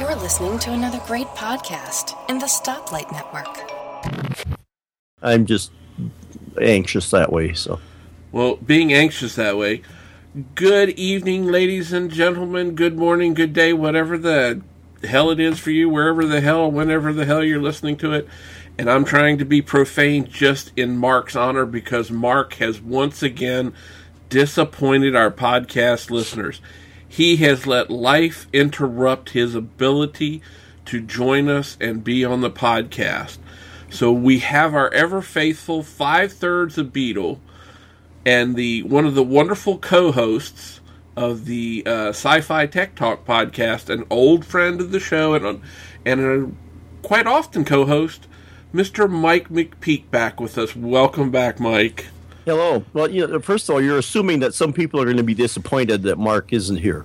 You're listening to another great podcast in the Stoplight Network. I'm just anxious that way. So, Well, being anxious that way. Good evening, ladies and gentlemen. Good morning, good day, whatever the hell it is for you, wherever the hell, whenever the hell you're listening to it. And I'm trying to be profane just in Mark's honor because Mark has once again disappointed our podcast listeners. He has let life interrupt his ability to join us and be on the podcast. So we have our ever faithful five thirds of Beetle and the one of the wonderful co-hosts of the uh, Sci-Fi Tech Talk podcast, an old friend of the show and and a quite often co-host, Mr. Mike McPeak, back with us. Welcome back, Mike. Hello. Well, you know, first of all, you're assuming that some people are going to be disappointed that Mark isn't here,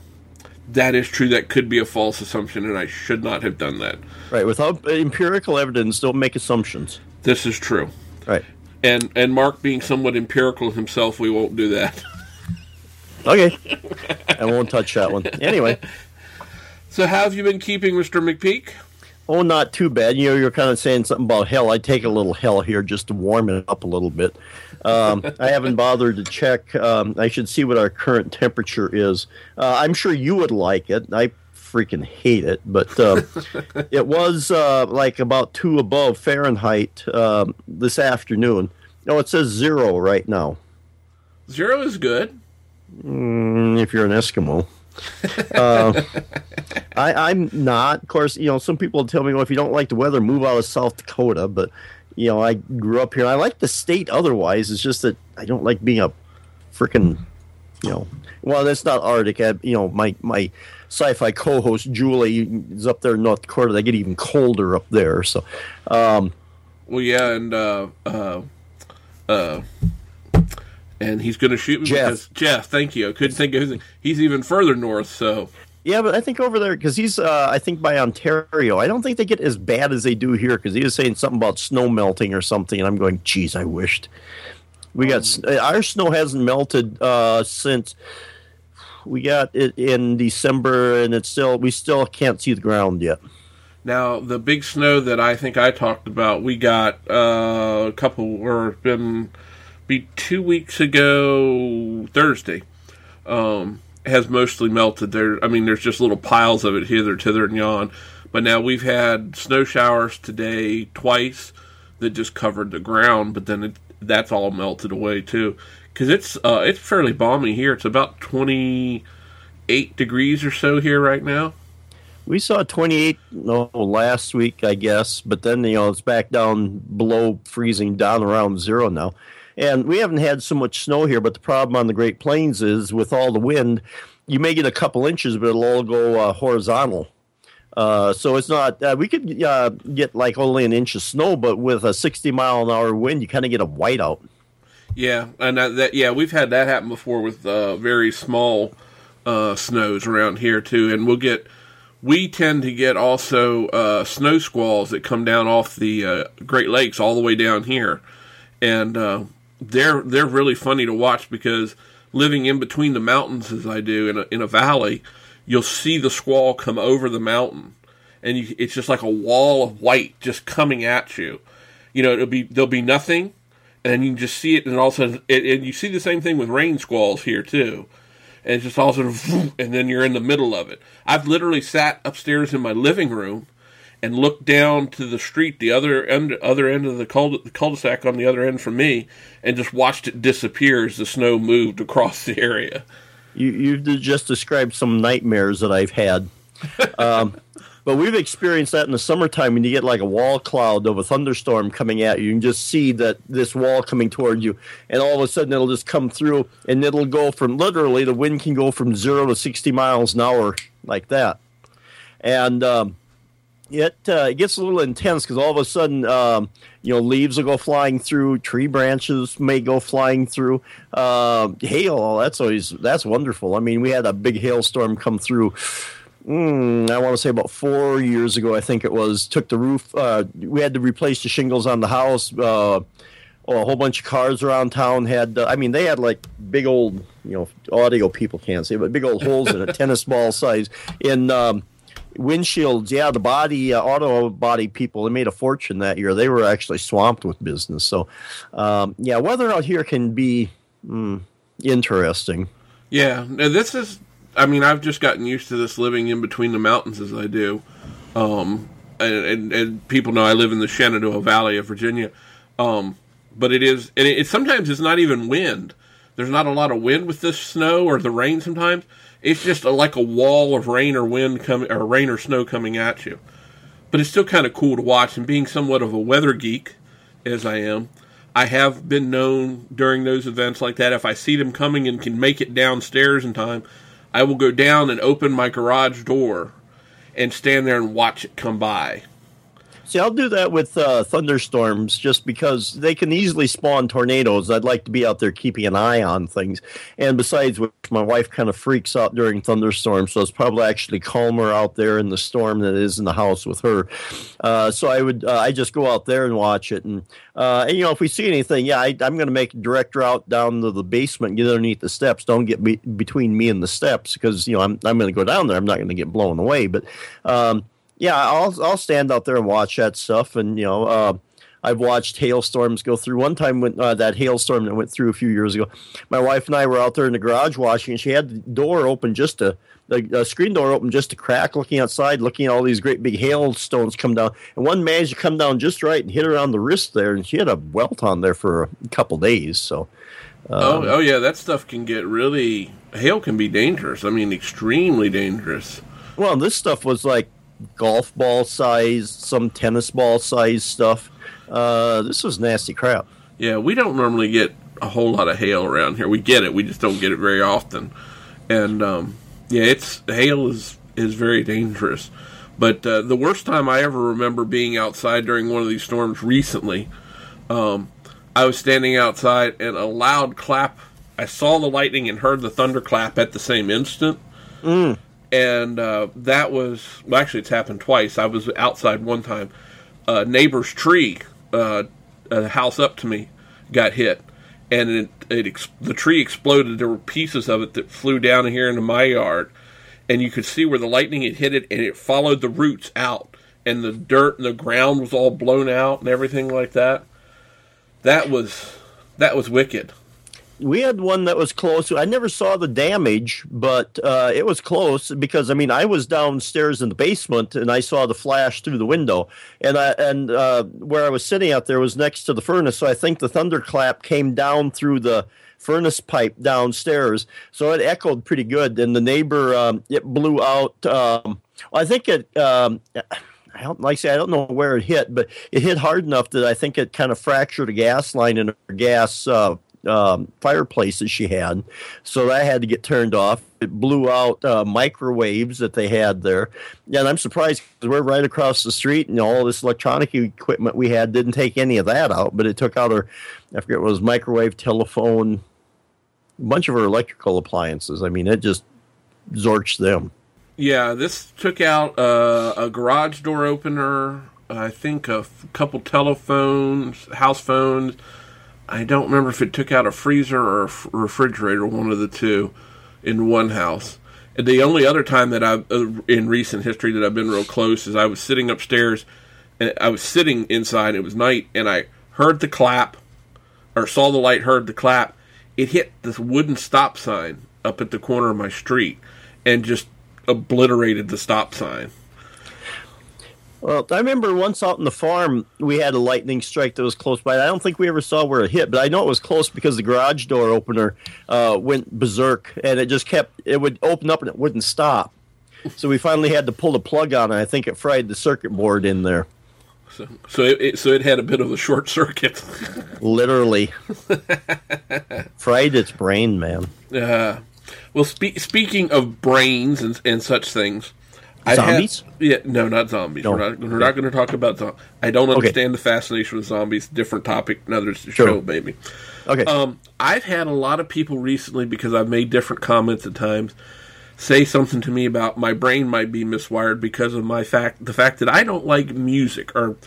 That is true. That could be a false assumption, and I should not have done that. right? Without empirical evidence, don't make assumptions, This is true. right? And and Mark being somewhat empirical himself, we won't do that. Okay, I won't touch that one. Anyway, So how have you been keeping, Mr. McPeak? oh, not too bad. You know, you're kind of saying something about hell. I take a little hell here just to warm it up a little bit. Um, I haven't bothered to check. Um, I should see what our current temperature is. Uh, I'm sure you would like it. I freaking hate it, but um, it was uh, like about two above Fahrenheit um, this afternoon. No, it says zero right now. Zero is good. Mm, if you're an Eskimo. uh, I, I'm not. Of course, you know, some people tell me, well, if you don't like the weather, move out of South Dakota. But, you know, I grew up here. I like the state otherwise. It's just that I don't like being a freaking, you know, well, that's not Arctic. I, you know, my, my sci fi co host, Julie, is up there in North Dakota. They get even colder up there. So, um, Well, yeah, and uh, uh, uh, and he's going to shoot me Jeff. because Jeff. Thank you. I couldn't think of his name. He's even further north. So Yeah, but I think over there because he's, uh, I think by Ontario, I don't think they get as bad as they do here because he was saying something about snow melting or something, and I'm going, geez, I wished we got uh, our snow hasn't melted uh, since we got it in December, and it's still we still can't see the ground yet. now the big snow that I think I talked about, we got uh, a couple or been be two weeks ago Thursday. Um, has mostly melted. There, I mean, there's just little piles of it hither, thither, and yon. But now we've had snow showers today twice that just covered the ground, but then it, that's all melted away too. Because it's uh, it's fairly balmy here. It's about 28 degrees or so here right now. We saw 28 no last week, I guess, but then you know it's back down below freezing, down around zero now. And we haven't had so much snow here, but the problem on the Great Plains is with all the wind, you may get a couple inches, but it'll all go uh, horizontal. Uh, so it's not. Uh, we could uh, get like only an inch of snow, but with a 60 mile an hour wind, you kind of get a whiteout. Yeah, and that, yeah, we've had that happen before with uh, very small uh, snows around here too, and we'll get. We tend to get also uh, snow squalls that come down off the Great Lakes all the way down here, and uh, they're they're really funny to watch because living in between the mountains as I do in a, in a valley, you'll see the squall come over the mountain, and you, it's just like a wall of white just coming at you. You know, it'll be there'll be nothing, and you can just see it, and all of a sudden, it, and you see the same thing with rain squalls here too. And it's just all sort of, and then you're in the middle of it. I've literally sat upstairs in my living room and looked down to the street, the other end, other end of the, cul- the cul-de-sac on the other end from me, and just watched it disappear as the snow moved across the area. You you just described some nightmares that I've had. Um, but we've experienced that in the summertime when you get like a wall cloud of a thunderstorm coming at you. You can just see that this wall coming toward you, and all of a sudden it'll just come through, and it'll go from literally the wind can go from zero to sixty miles an hour like that, and um, it uh, it gets a little intense because all of a sudden, um, you know, leaves will go flying through, tree branches may go flying through, uh, hail. That's always that's wonderful. I mean, we had a big hailstorm come through. Mm, I want to say about four years ago, I think it was. Took the roof. Uh, we had to replace the shingles on the house. Uh, a whole bunch of cars around town had. Uh, I mean, they had like big old, you know, audio people can't see, but big old holes in a tennis ball size. In um, windshields, yeah, the body uh, auto body people they made a fortune that year. They were actually swamped with business. So, um, yeah, weather out here can be mm, interesting. Yeah, now this is. I mean, I've just gotten used to this living in between the mountains as I do. Um, and, and, and people know I live in the Shenandoah Valley of Virginia. Um, but it is, and it, it sometimes it's not even wind. There's not a lot of wind with this snow or the rain sometimes. It's just a, like a wall of rain or wind coming, or rain or snow coming at you. But it's still kind of cool to watch. And being somewhat of a weather geek, as I am, I have been known during those events like that. If I see them coming and can make it downstairs in time, I will go down and open my garage door and stand there and watch it come by. See, I'll do that with uh, thunderstorms just because they can easily spawn tornadoes. I'd like to be out there keeping an eye on things. And besides, which my wife kind of freaks out during thunderstorms, so it's probably actually calmer out there in the storm than it is in the house with her. Uh, so I would, uh, I just go out there and watch it. And, uh, and you know, if we see anything, yeah, I, am going to make a direct route down to the basement, get underneath the steps. Don't get be- between me and the steps because you know I'm I'm going to go down there. I'm not going to get blown away, but. Um, yeah, I'll I'll stand out there and watch that stuff, and you know, uh, I've watched hailstorms go through. One time when uh, that hailstorm that went through a few years ago, my wife and I were out there in the garage washing, and she had the door open just to the screen door open just to crack, looking outside, looking at all these great big hailstones come down, and one managed to come down just right and hit her on the wrist there, and she had a welt on there for a couple days. So. Um, oh, oh yeah, that stuff can get really hail can be dangerous. I mean, extremely dangerous. Well, this stuff was like golf ball size, some tennis ball size stuff. Uh, this was nasty crap. Yeah, we don't normally get a whole lot of hail around here. We get it, we just don't get it very often. And um, yeah, it's hail is is very dangerous. But uh, the worst time I ever remember being outside during one of these storms recently, um, I was standing outside and a loud clap. I saw the lightning and heard the thunder clap at the same instant. Mm and uh, that was well, actually it's happened twice. I was outside one time. A neighbor's tree, uh, a house up to me, got hit, and it, it ex- the tree exploded. There were pieces of it that flew down here into my yard, and you could see where the lightning had hit it, and it followed the roots out, and the dirt and the ground was all blown out and everything like that. That was that was wicked we had one that was close. I never saw the damage, but uh, it was close because I mean I was downstairs in the basement and I saw the flash through the window, and I and uh, where I was sitting out there was next to the furnace, so I think the thunderclap came down through the furnace pipe downstairs, so it echoed pretty good. And the neighbor, um, it blew out. Um, I think it. Um, I don't like I say I don't know where it hit, but it hit hard enough that I think it kind of fractured a gas line in her gas uh, um, fireplaces she had, so that had to get turned off. It blew out uh, microwaves that they had there, and I'm surprised because we're right across the street, and all this electronic equipment we had didn't take any of that out, but it took out her, I forget what was microwave, telephone, a bunch of her electrical appliances. I mean, it just zorched them. Yeah, this took out uh, a garage door opener. I think a f- couple telephones, house phones I don't remember if it took out a freezer or a refrigerator, one of the two, in one house. And the only other time that I, uh, in recent history, that I've been real close is I was sitting upstairs, and I was sitting inside. It was night, and I heard the clap, or saw the light, heard the clap. It hit this wooden stop sign up at the corner of my street, and just obliterated the stop sign. Well, I remember once out in the farm, we had a lightning strike that was close by. I don't think we ever saw where it hit, but I know it was close because the garage door opener uh, went berserk, and it just kept. It would open up and it wouldn't stop. So we finally had to pull the plug on it. I think it fried the circuit board in there. So, so it, it so it had a bit of a short circuit. Literally, fried its brain, man. Uh, well, spe- speaking of brains and, and such things, Zombies? Had, yeah, no, not zombies. No. We're not, we're not going to talk about zombies. I don't understand okay. the fascination with zombies. Different topic, another sure. show, maybe. Okay. Um, I've had a lot of people recently because I've made different comments at times say something to me about my brain might be miswired because of my fact the fact that I don't like music or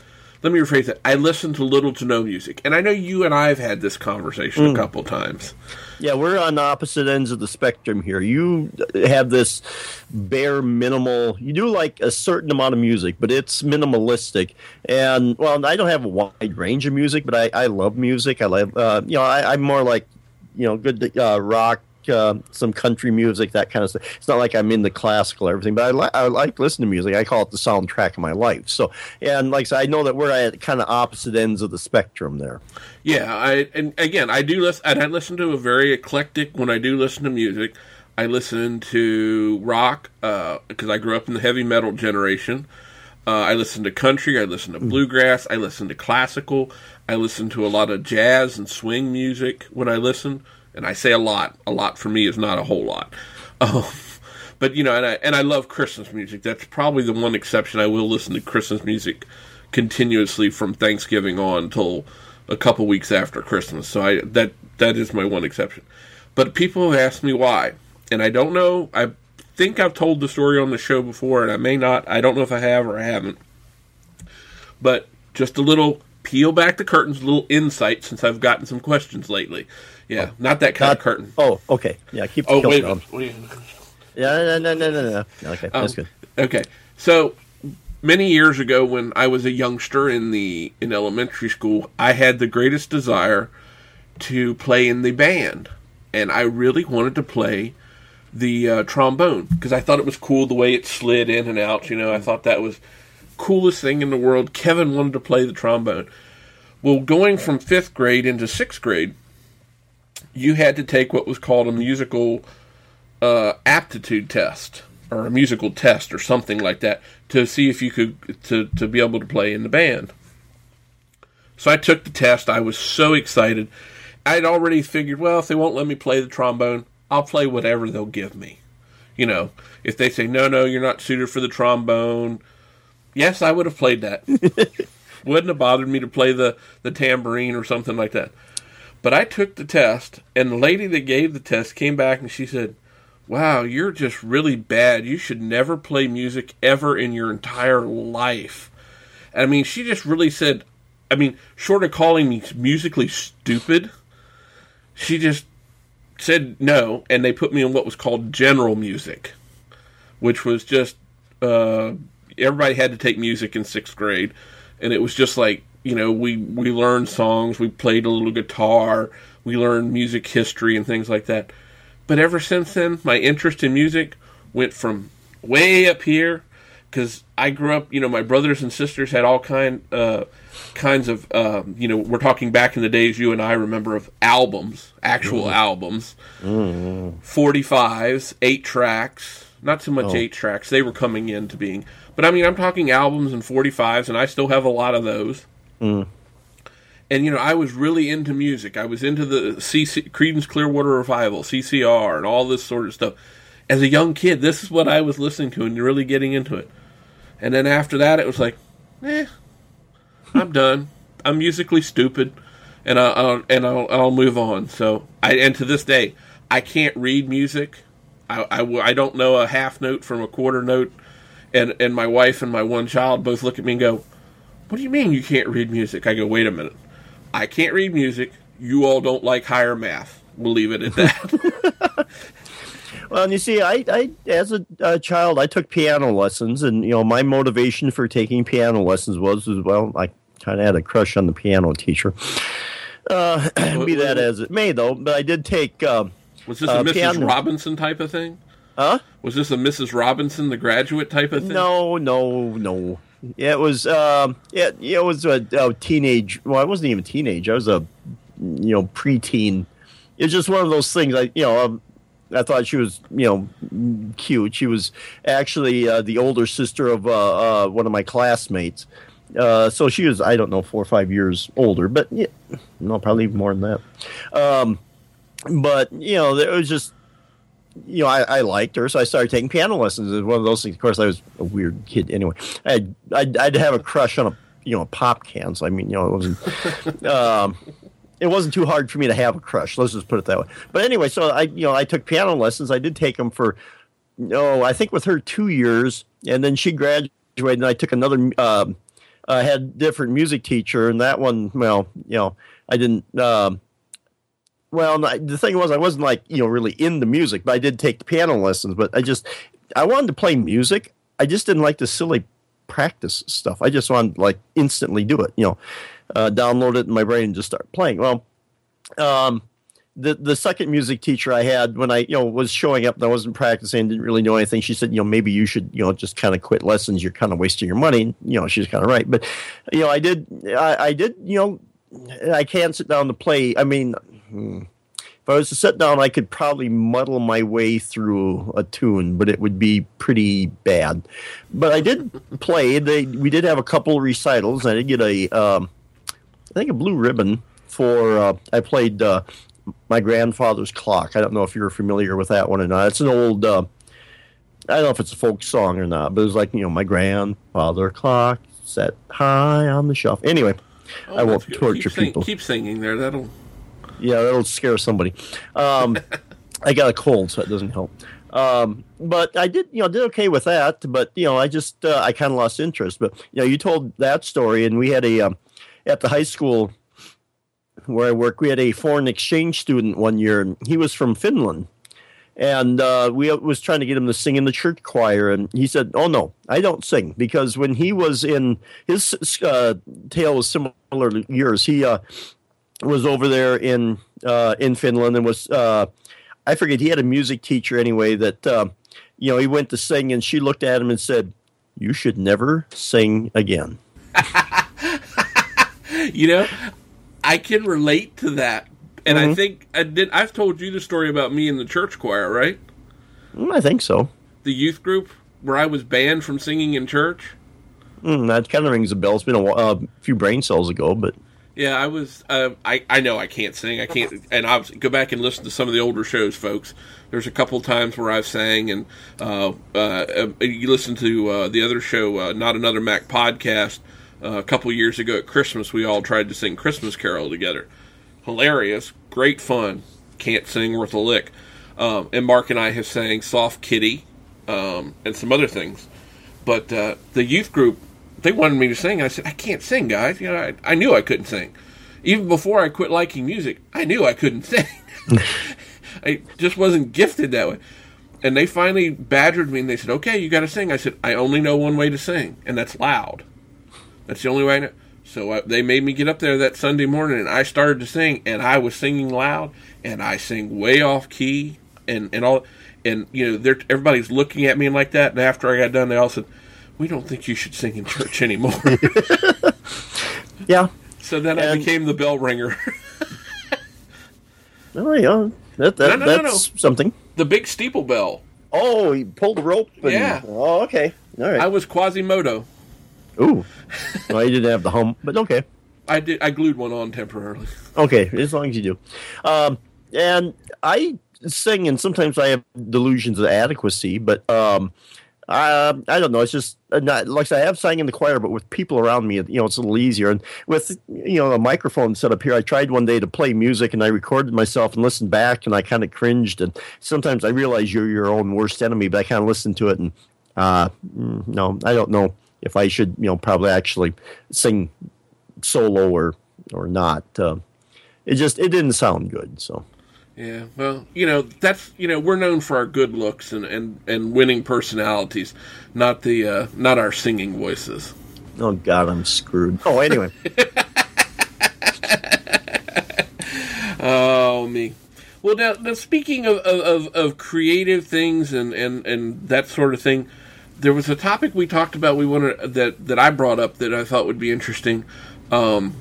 let me rephrase it. I listen to little to no music, and I know you and I have had this conversation Mm. a couple times. Yeah, we're on the opposite ends of the spectrum here. You have this bare minimal. You do like a certain amount of music, but it's minimalistic. And well, I don't have a wide range of music, but I, I love music. I love, uh, you know, I, I'm more like, you know, good uh, rock, uh, some country music, that kind of stuff. It's not like I'm in the classical or everything, but I, li- I like listening to music. I call it the soundtrack of my life. So, and like I said, I know that we're at kind of opposite ends of the spectrum there. Yeah, I and again, I do listen. And I listen to a very eclectic. When I do listen to music, I listen to rock because I grew up in the heavy metal generation. Uh, I listen to country. I listen to bluegrass. I listen to classical. I listen to a lot of jazz and swing music when I listen. And I say a lot. A lot for me is not a whole lot. Um, but you know, and I and I love Christmas music. That's probably the one exception. I will listen to Christmas music continuously from Thanksgiving on till a couple weeks after Christmas. So I that that is my one exception. But people have asked me why, and I don't know. I think I've told the story on the show before, and I may not. I don't know if I have or I haven't. But just a little peel back the curtains, a little insight since I've gotten some questions lately. Yeah, not that kind Not- of curtain. Oh, okay. Yeah, keep the Oh kilt wait, down. minute. What are you- Yeah, no, no, no, no, no. no. Okay, that's Um, good. Okay, so many years ago, when I was a youngster in the in elementary school, I had the greatest desire to play in the band, and I really wanted to play the uh, trombone because I thought it was cool the way it slid in and out. You know, I thought that was coolest thing in the world. Kevin wanted to play the trombone. Well, going from fifth grade into sixth grade, you had to take what was called a musical uh, aptitude test or a musical test or something like that to see if you could to, to be able to play in the band. So I took the test. I was so excited. I'd already figured, well, if they won't let me play the trombone, I'll play whatever they'll give me. You know, if they say no, no, you're not suited for the trombone, yes, I would have played that. Wouldn't have bothered me to play the the tambourine or something like that. But I took the test, and the lady that gave the test came back and she said, Wow, you're just really bad. You should never play music ever in your entire life. I mean, she just really said, I mean, short of calling me musically stupid, she just said no, and they put me in what was called general music, which was just, uh, everybody had to take music in sixth grade, and it was just like, you know, we, we learned songs, we played a little guitar, we learned music history and things like that. But ever since then, my interest in music went from way up here because I grew up. You know, my brothers and sisters had all kind uh, kinds of. Uh, you know, we're talking back in the days you and I remember of albums, actual albums, forty fives, eight tracks. Not so much eight tracks; they were coming into being. But I mean, I'm talking albums and forty fives, and I still have a lot of those and you know I was really into music. I was into the CC Creedence Clearwater Revival, CCR, and all this sort of stuff. As a young kid, this is what I was listening to and really getting into it. And then after that, it was like, eh, I'm done. I'm musically stupid, and I'll, I'll and I'll, I'll move on. So I and to this day, I can't read music. I I don't know a half note from a quarter note. And and my wife and my one child both look at me and go, "What do you mean you can't read music?" I go, "Wait a minute." I can't read music. You all don't like higher math. We'll leave it at that. Well, and you see, I, I as a, a child, I took piano lessons, and you know, my motivation for taking piano lessons was, was well, I kind of had a crush on the piano teacher. Uh, be that as it may, though, but I did take. Um, Was this Uh, a Mrs. piano. Robinson type of thing? Huh? Was this a Mrs. Robinson, the graduate type of thing? No, no, no. Yeah, it was. Um, yeah, yeah, it was a, a teenage. Well, I wasn't even a teenage. I was a, you know, preteen. It's just one of those things. I, you know, um, I thought she was, you know, cute. She was actually uh, the older sister of uh, uh, one of my classmates. Uh, so she was, I don't know, four or five years older, but yeah, no, probably even more than that. Um, but you know, it was just you know, I, I liked her, so I started taking piano lessons. It was one of those things. Of course, I was a weird kid anyway. I'd, I'd, I'd have a crush on a you know a pop can. So I mean, you know, it wasn't um, it wasn't too hard for me to have a crush. Let's just put it that way. But anyway, so I you know I took piano lessons. I did take them for no, I think with her two years, and then she graduated, and I took another. Um, I had different music teacher, and that one, well, you know, I didn't. Um, well, the thing was, I wasn't like you know really into music, but I did take the piano lessons. But I just I wanted to play music. I just didn't like the silly practice stuff. I just wanted to, like instantly do it. You know, uh, download it in my brain and just start playing. Well, um, the the second music teacher I had when I you know was showing up and I wasn't practicing, didn't really know anything. She said, you know, maybe you should you know just kind of quit lessons. You're kind of wasting your money. You know, she's kind of right. But you know, I did I, I did you know I can't sit down to play. I mean. Hmm, if I was to sit down, I could probably muddle my way through a tune, but it would be pretty bad. But I did play. They, we did have a couple recitals. I did get a, um, I think a blue ribbon for. Uh, I played uh, my grandfather's clock. I don't know if you're familiar with that one or not. It's an old. Uh, I don't know if it's a folk song or not, but it was like you know my grandfather clock set high on the shelf. Anyway, oh, I won't torture keep people. keep singing there. That'll yeah, that'll scare somebody. Um, I got a cold, so it doesn't help. Um, but I did, you know, did okay with that. But you know, I just uh, I kind of lost interest. But you know, you told that story, and we had a um, at the high school where I work, we had a foreign exchange student one year, and he was from Finland. And uh, we was trying to get him to sing in the church choir, and he said, "Oh no, I don't sing because when he was in his uh, tale was similar years. He uh, was over there in uh, in Finland and was uh, I forget he had a music teacher anyway that uh, you know he went to sing and she looked at him and said, "You should never sing again." you know, I can relate to that, and mm-hmm. I think I did. I've told you the story about me in the church choir, right? Mm, I think so. The youth group where I was banned from singing in church. Mm, that kind of rings a bell. It's been a, a few brain cells ago, but yeah, I was. Uh, I I know I can't sing. I can't. And I go back and listen to some of the older shows, folks. There's a couple times where I've sang, and uh, uh, you listen to uh, the other show, uh, not another Mac podcast. Uh, a couple years ago at Christmas, we all tried to sing Christmas Carol together. Hilarious, great fun. Can't sing worth a lick. Um, and Mark and I have sang Soft Kitty um, and some other things. But the youth group they wanted me to sing. And I said, I can't sing, guys. You know, I, I knew I couldn't sing. Even before I quit liking music, I knew I couldn't sing. I just wasn't gifted that way. And they finally badgered me and they said, okay, you got to sing. I said, I only know one way to sing, and that's loud. That's the only way I know. So I, they made me get up there that Sunday morning and I started to sing, and I was singing loud, and I sing way off key, and, and all. And, you know, everybody's looking at me and like that. And after I got done, they all said, we don't think you should sing in church anymore. yeah. So then and I became the bell ringer. oh yeah, that, that no, no, that's no, something. The big steeple bell. Oh, he pulled the rope. And, yeah. Oh, okay. All right. I was Quasimodo. Ooh. well, you didn't have the hum, but okay. I did. I glued one on temporarily. Okay, as long as you do. Um, and I sing, and sometimes I have delusions of adequacy, but um, uh, I don't know. It's just uh, not, like I have sang in the choir, but with people around me, you know, it's a little easier. And with you know a microphone set up here, I tried one day to play music, and I recorded myself and listened back, and I kind of cringed. And sometimes I realize you're your own worst enemy, but I kind of listened to it, and uh, mm, no, I don't know if I should, you know, probably actually sing solo or or not. Uh, it just it didn't sound good, so. Yeah, well, you know that's you know we're known for our good looks and and, and winning personalities, not the uh, not our singing voices. Oh God, I'm screwed. Oh, anyway. oh me. Well, now, now speaking of, of, of creative things and, and, and that sort of thing, there was a topic we talked about. We wanted that that I brought up that I thought would be interesting. Um,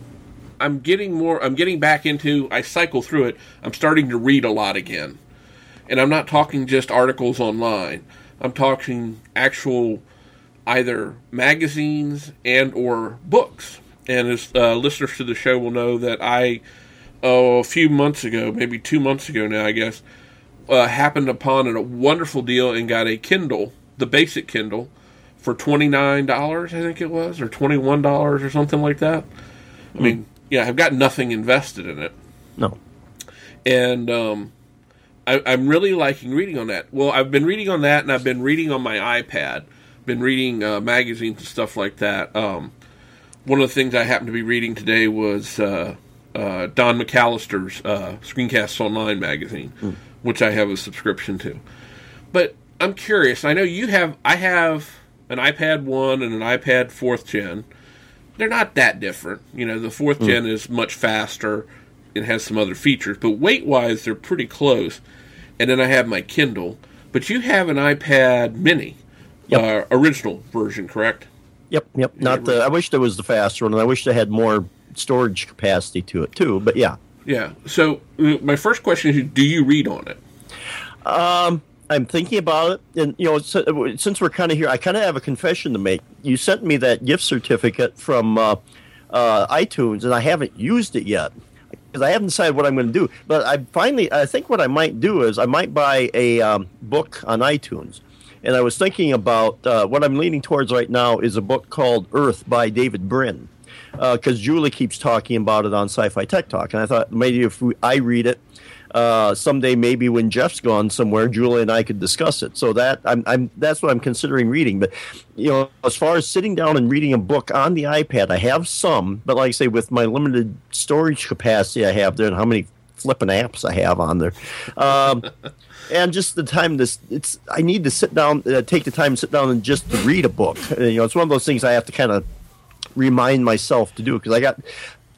I'm getting more. I'm getting back into. I cycle through it. I'm starting to read a lot again, and I'm not talking just articles online. I'm talking actual either magazines and or books. And as uh, listeners to the show will know that I, oh, a few months ago, maybe two months ago now, I guess, uh, happened upon a wonderful deal and got a Kindle, the basic Kindle, for twenty nine dollars, I think it was, or twenty one dollars, or something like that. I mean, yeah, I've got nothing invested in it. No. And um, I, am really liking reading on that. Well, I've been reading on that, and I've been reading on my iPad. Been reading uh, magazines and stuff like that. Um, one of the things I happened to be reading today was uh, uh, Don McAllister's uh, Screencasts Online magazine, mm. which I have a subscription to. But I'm curious. I know you have. I have an iPad one and an iPad fourth gen. They're not that different. You know, the fourth mm. gen is much faster. It has some other features, but weight wise, they're pretty close. And then I have my Kindle. But you have an iPad Mini, yep. uh, original version, correct? Yep, yep. Not the. I wish there was the faster one, and I wish they had more storage capacity to it too. But yeah. Yeah. So uh, my first question is: Do you read on it? Um, I'm thinking about it, and you know, since we're kind of here, I kind of have a confession to make. You sent me that gift certificate from uh, uh, iTunes, and I haven't used it yet because I haven't decided what I'm going to do. But I finally, I think what I might do is I might buy a um, book on iTunes. And I was thinking about uh, what I'm leaning towards right now is a book called Earth by David Brin because uh, Julie keeps talking about it on Sci-Fi Tech Talk, and I thought maybe if we, I read it uh, someday, maybe when Jeff's gone somewhere, Julie and I could discuss it. So that I'm, I'm that's what I'm considering reading. But you know, as far as sitting down and reading a book on the iPad, I have some, but like I say, with my limited storage capacity I have there, and how many flipping apps I have on there. Um, and just the time this it's I need to sit down, uh, take the time to sit down and just to read a book. you know, it's one of those things I have to kind of remind myself to do because I got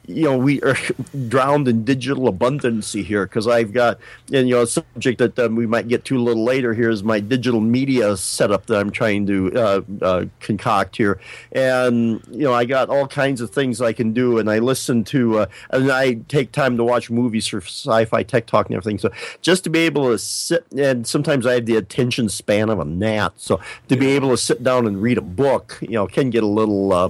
you know we are drowned in digital abundancy here because I've got and you know a subject that um, we might get to a little later here is my digital media setup that I'm trying to uh, uh, concoct here. And you know I got all kinds of things I can do and I listen to uh, and I take time to watch movies for sci-fi tech talk and everything. So just to be able to sit and sometimes I have the attention span of a gnat so to be able to sit down and read a book you know can get a little uh,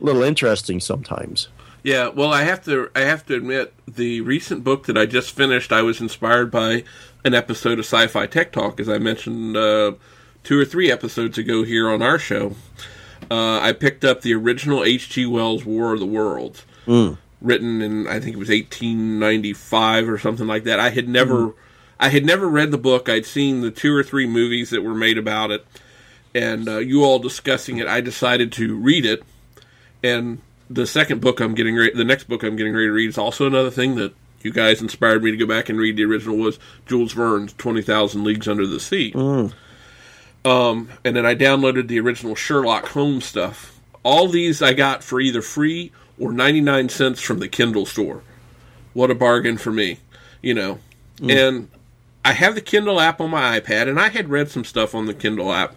a little interesting sometimes. Yeah, well, I have to I have to admit the recent book that I just finished, I was inspired by an episode of Sci-Fi Tech Talk, as I mentioned uh, two or three episodes ago here on our show. Uh, I picked up the original H.G. Wells' War of the Worlds, mm. written in I think it was 1895 or something like that. I had never mm. I had never read the book. I'd seen the two or three movies that were made about it, and uh, you all discussing it. I decided to read it and the second book I'm getting ready, the next book I'm getting ready to read is also another thing that you guys inspired me to go back and read the original was Jules Verne's Twenty Thousand Leagues Under the Sea. Mm. Um, and then I downloaded the original Sherlock Holmes stuff. All these I got for either free or 99 cents from the Kindle store. What a bargain for me, you know. Mm. And I have the Kindle app on my iPad, and I had read some stuff on the Kindle app.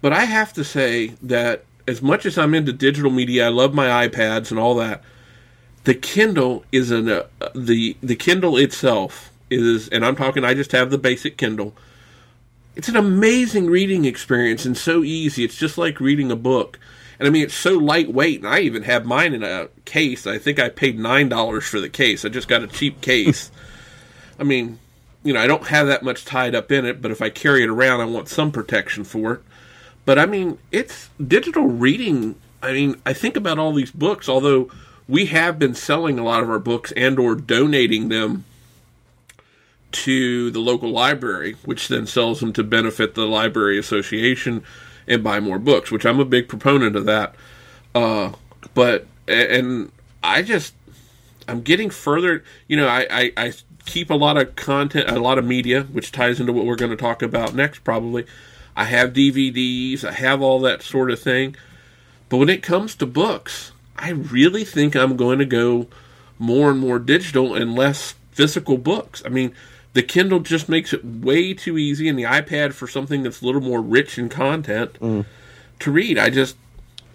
But I have to say that as much as I'm into digital media, I love my iPads and all that. The Kindle is an uh, the the Kindle itself is, and I'm talking. I just have the basic Kindle. It's an amazing reading experience and so easy. It's just like reading a book. And I mean, it's so lightweight, and I even have mine in a case. I think I paid nine dollars for the case. I just got a cheap case. I mean, you know, I don't have that much tied up in it, but if I carry it around, I want some protection for it. But I mean, it's digital reading. I mean, I think about all these books, although we have been selling a lot of our books and or donating them to the local library, which then sells them to benefit the library association and buy more books, which I'm a big proponent of that. Uh, but and I just I'm getting further. You know, I, I, I keep a lot of content, a lot of media, which ties into what we're going to talk about next, probably. I have DVDs, I have all that sort of thing. But when it comes to books, I really think I'm going to go more and more digital and less physical books. I mean, the Kindle just makes it way too easy, and the iPad for something that's a little more rich in content mm. to read. I just,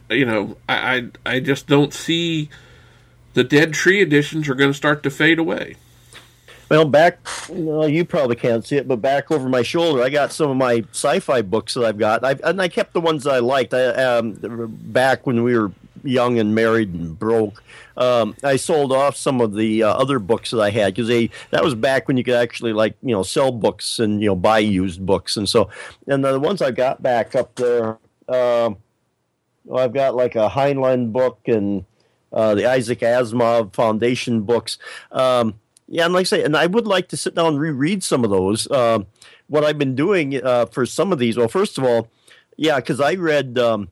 you know, I, I, I just don't see the Dead Tree editions are going to start to fade away. Well, back, well, you probably can't see it, but back over my shoulder, I got some of my sci-fi books that I've got, I've, and I kept the ones that I liked. I, um, back when we were young and married and broke, um, I sold off some of the uh, other books that I had because they that was back when you could actually like you know sell books and you know buy used books, and so and the ones I got back up there, uh, I've got like a Heinlein book and uh, the Isaac Asimov Foundation books. Um, yeah, and like I say, and I would like to sit down and reread some of those. Uh, what I've been doing uh, for some of these, well, first of all, yeah, because I read um,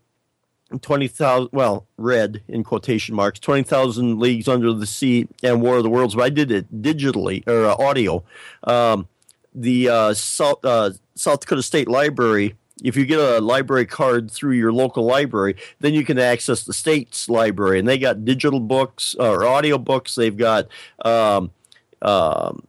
20,000, well, read in quotation marks, 20,000 Leagues Under the Sea and War of the Worlds, but I did it digitally or uh, audio. Um, the uh, South, uh, South Dakota State Library, if you get a library card through your local library, then you can access the state's library. And they got digital books or audio books. They've got um, um,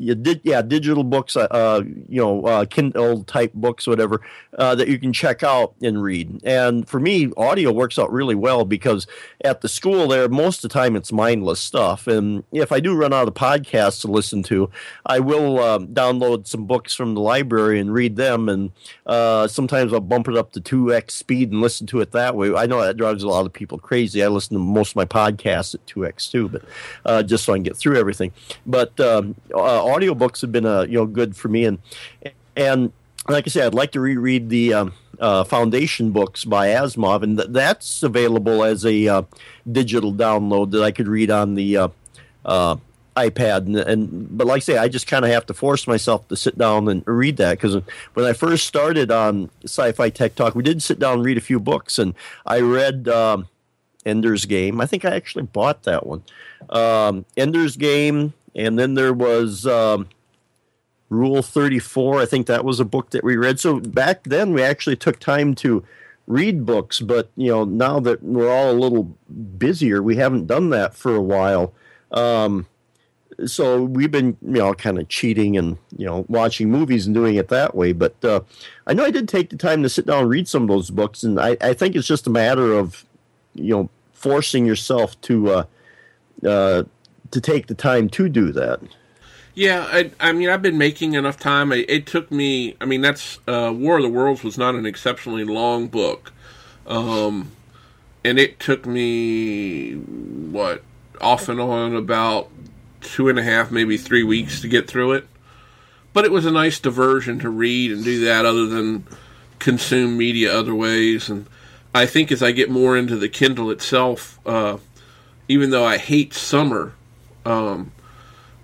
you did yeah digital books uh, uh, you know uh, kindle type books whatever uh, that you can check out and read. And for me audio works out really well because at the school there most of the time it's mindless stuff. And if i do run out of podcasts to listen to i will um, download some books from the library and read them. And uh, sometimes i'll bump it up to 2x speed and listen to it that way. I know that drives a lot of people crazy. I listen to most of my podcasts at 2x too but uh, just so i can get through everything. But um, audiobooks have been uh, you know good for me and and like I said, I'd like to reread the um, uh, Foundation books by Asimov, and th- that's available as a uh, digital download that I could read on the uh, uh iPad. And, and, but like I say, I just kind of have to force myself to sit down and read that because when I first started on Sci-Fi Tech Talk, we did sit down and read a few books, and I read um, Ender's Game. I think I actually bought that one. Um, Ender's Game and then there was um, Rule 34. I think that was a book that we read. So back then, we actually took time to read books, but you know, now that we're all a little busier, we haven't done that for a while. Um, so we've been, you know, kind of cheating and you know watching movies and doing it that way. But uh, I know I did take the time to sit down and read some of those books, and I, I think it's just a matter of you know forcing yourself to uh, uh, to take the time to do that. Yeah, I, I mean, I've been making enough time. It, it took me. I mean, that's uh, War of the Worlds was not an exceptionally long book, um, and it took me what off and on about two and a half, maybe three weeks to get through it. But it was a nice diversion to read and do that, other than consume media other ways. And I think as I get more into the Kindle itself, uh, even though I hate summer um,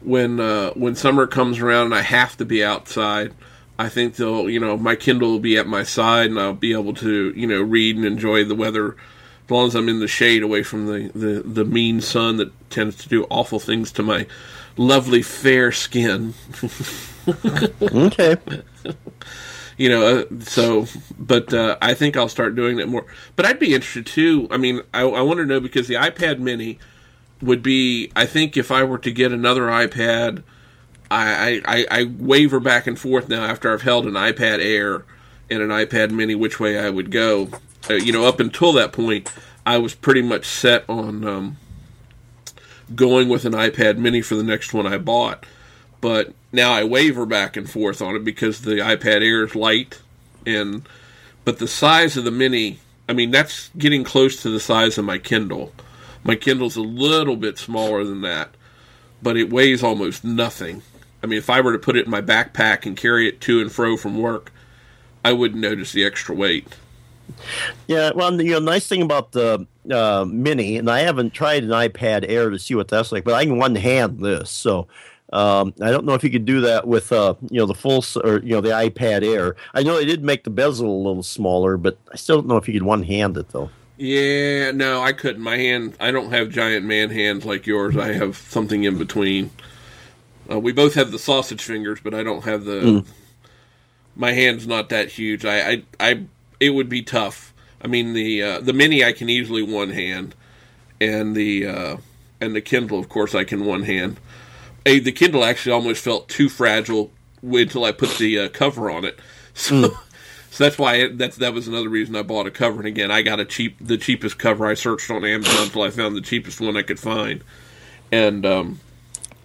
when uh, when summer comes around and I have to be outside, I think they'll you know my Kindle will be at my side and I'll be able to you know read and enjoy the weather as long as I'm in the shade away from the, the, the mean sun that tends to do awful things to my lovely fair skin. okay. You know, uh, so, but uh, I think I'll start doing that more. But I'd be interested too. I mean, I, I want to know because the iPad Mini would be I think if I were to get another iPad, I, I, I waver back and forth now after I've held an iPad Air and an iPad Mini which way I would go. Uh, you know, up until that point, I was pretty much set on um, going with an iPad Mini for the next one I bought. But now I waver back and forth on it because the iPad Air is light, and but the size of the Mini, I mean, that's getting close to the size of my Kindle my Kindle's a little bit smaller than that, but it weighs almost nothing. I mean, if I were to put it in my backpack and carry it to and fro from work, I wouldn't notice the extra weight. Yeah, well, the you know, nice thing about the uh, Mini, and I haven't tried an iPad Air to see what that's like, but I can one hand this, so um, I don't know if you could do that with uh, you know the full or you know the iPad Air. I know they did make the bezel a little smaller, but I still don't know if you could one hand it though. Yeah, no, I couldn't. My hand, I don't have giant man hands like yours. I have something in between. Uh, we both have the sausage fingers, but I don't have the. Mm. My hand's not that huge. I, I, I, it would be tough. I mean, the uh, the mini I can easily one hand, and the uh, and the Kindle, of course, I can one hand. Hey, the Kindle actually almost felt too fragile until I put the uh, cover on it. So. Mm so that's why it, that's that was another reason I bought a cover. And again, I got a cheap the cheapest cover. I searched on Amazon until I found the cheapest one I could find, and um,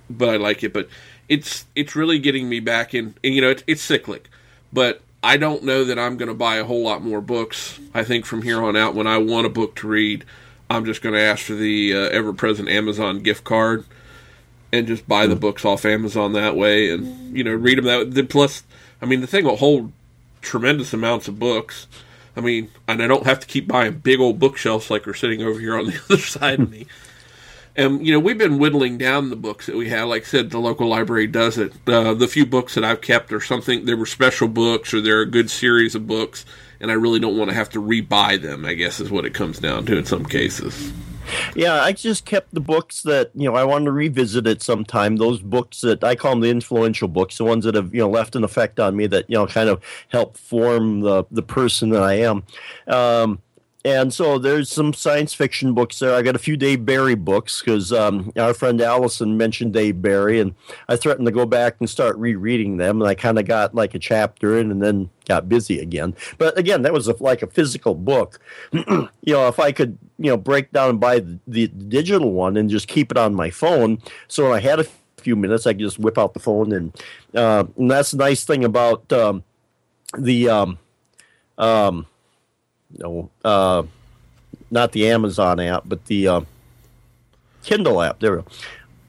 but I like it. But it's it's really getting me back in. And, you know, it's, it's cyclic, but I don't know that I'm going to buy a whole lot more books. I think from here on out, when I want a book to read, I'm just going to ask for the uh, ever present Amazon gift card and just buy the hmm. books off Amazon that way, and you know, read them that. Way. Plus, I mean, the thing will hold tremendous amounts of books. I mean, and I don't have to keep buying big old bookshelves like are sitting over here on the other side of me. And you know, we've been whittling down the books that we have. Like I said, the local library does it. Uh, the few books that I've kept are something. They were special books, or they're a good series of books, and I really don't want to have to rebuy them. I guess is what it comes down to in some cases. Yeah, I just kept the books that you know I wanted to revisit it sometime. Those books that I call them the influential books, the ones that have you know left an effect on me that you know kind of help form the the person that I am. Um, and so there's some science fiction books there. I got a few Dave Barry books because um, our friend Allison mentioned Dave Barry, and I threatened to go back and start rereading them. And I kind of got like a chapter in, and then got busy again. But again, that was a, like a physical book. you know, if I could, you know, break down and buy the, the digital one and just keep it on my phone, so when I had a few minutes, I could just whip out the phone, and, uh, and that's the nice thing about um, the. Um, um, no, uh, not the Amazon app, but the uh, Kindle app. There we go.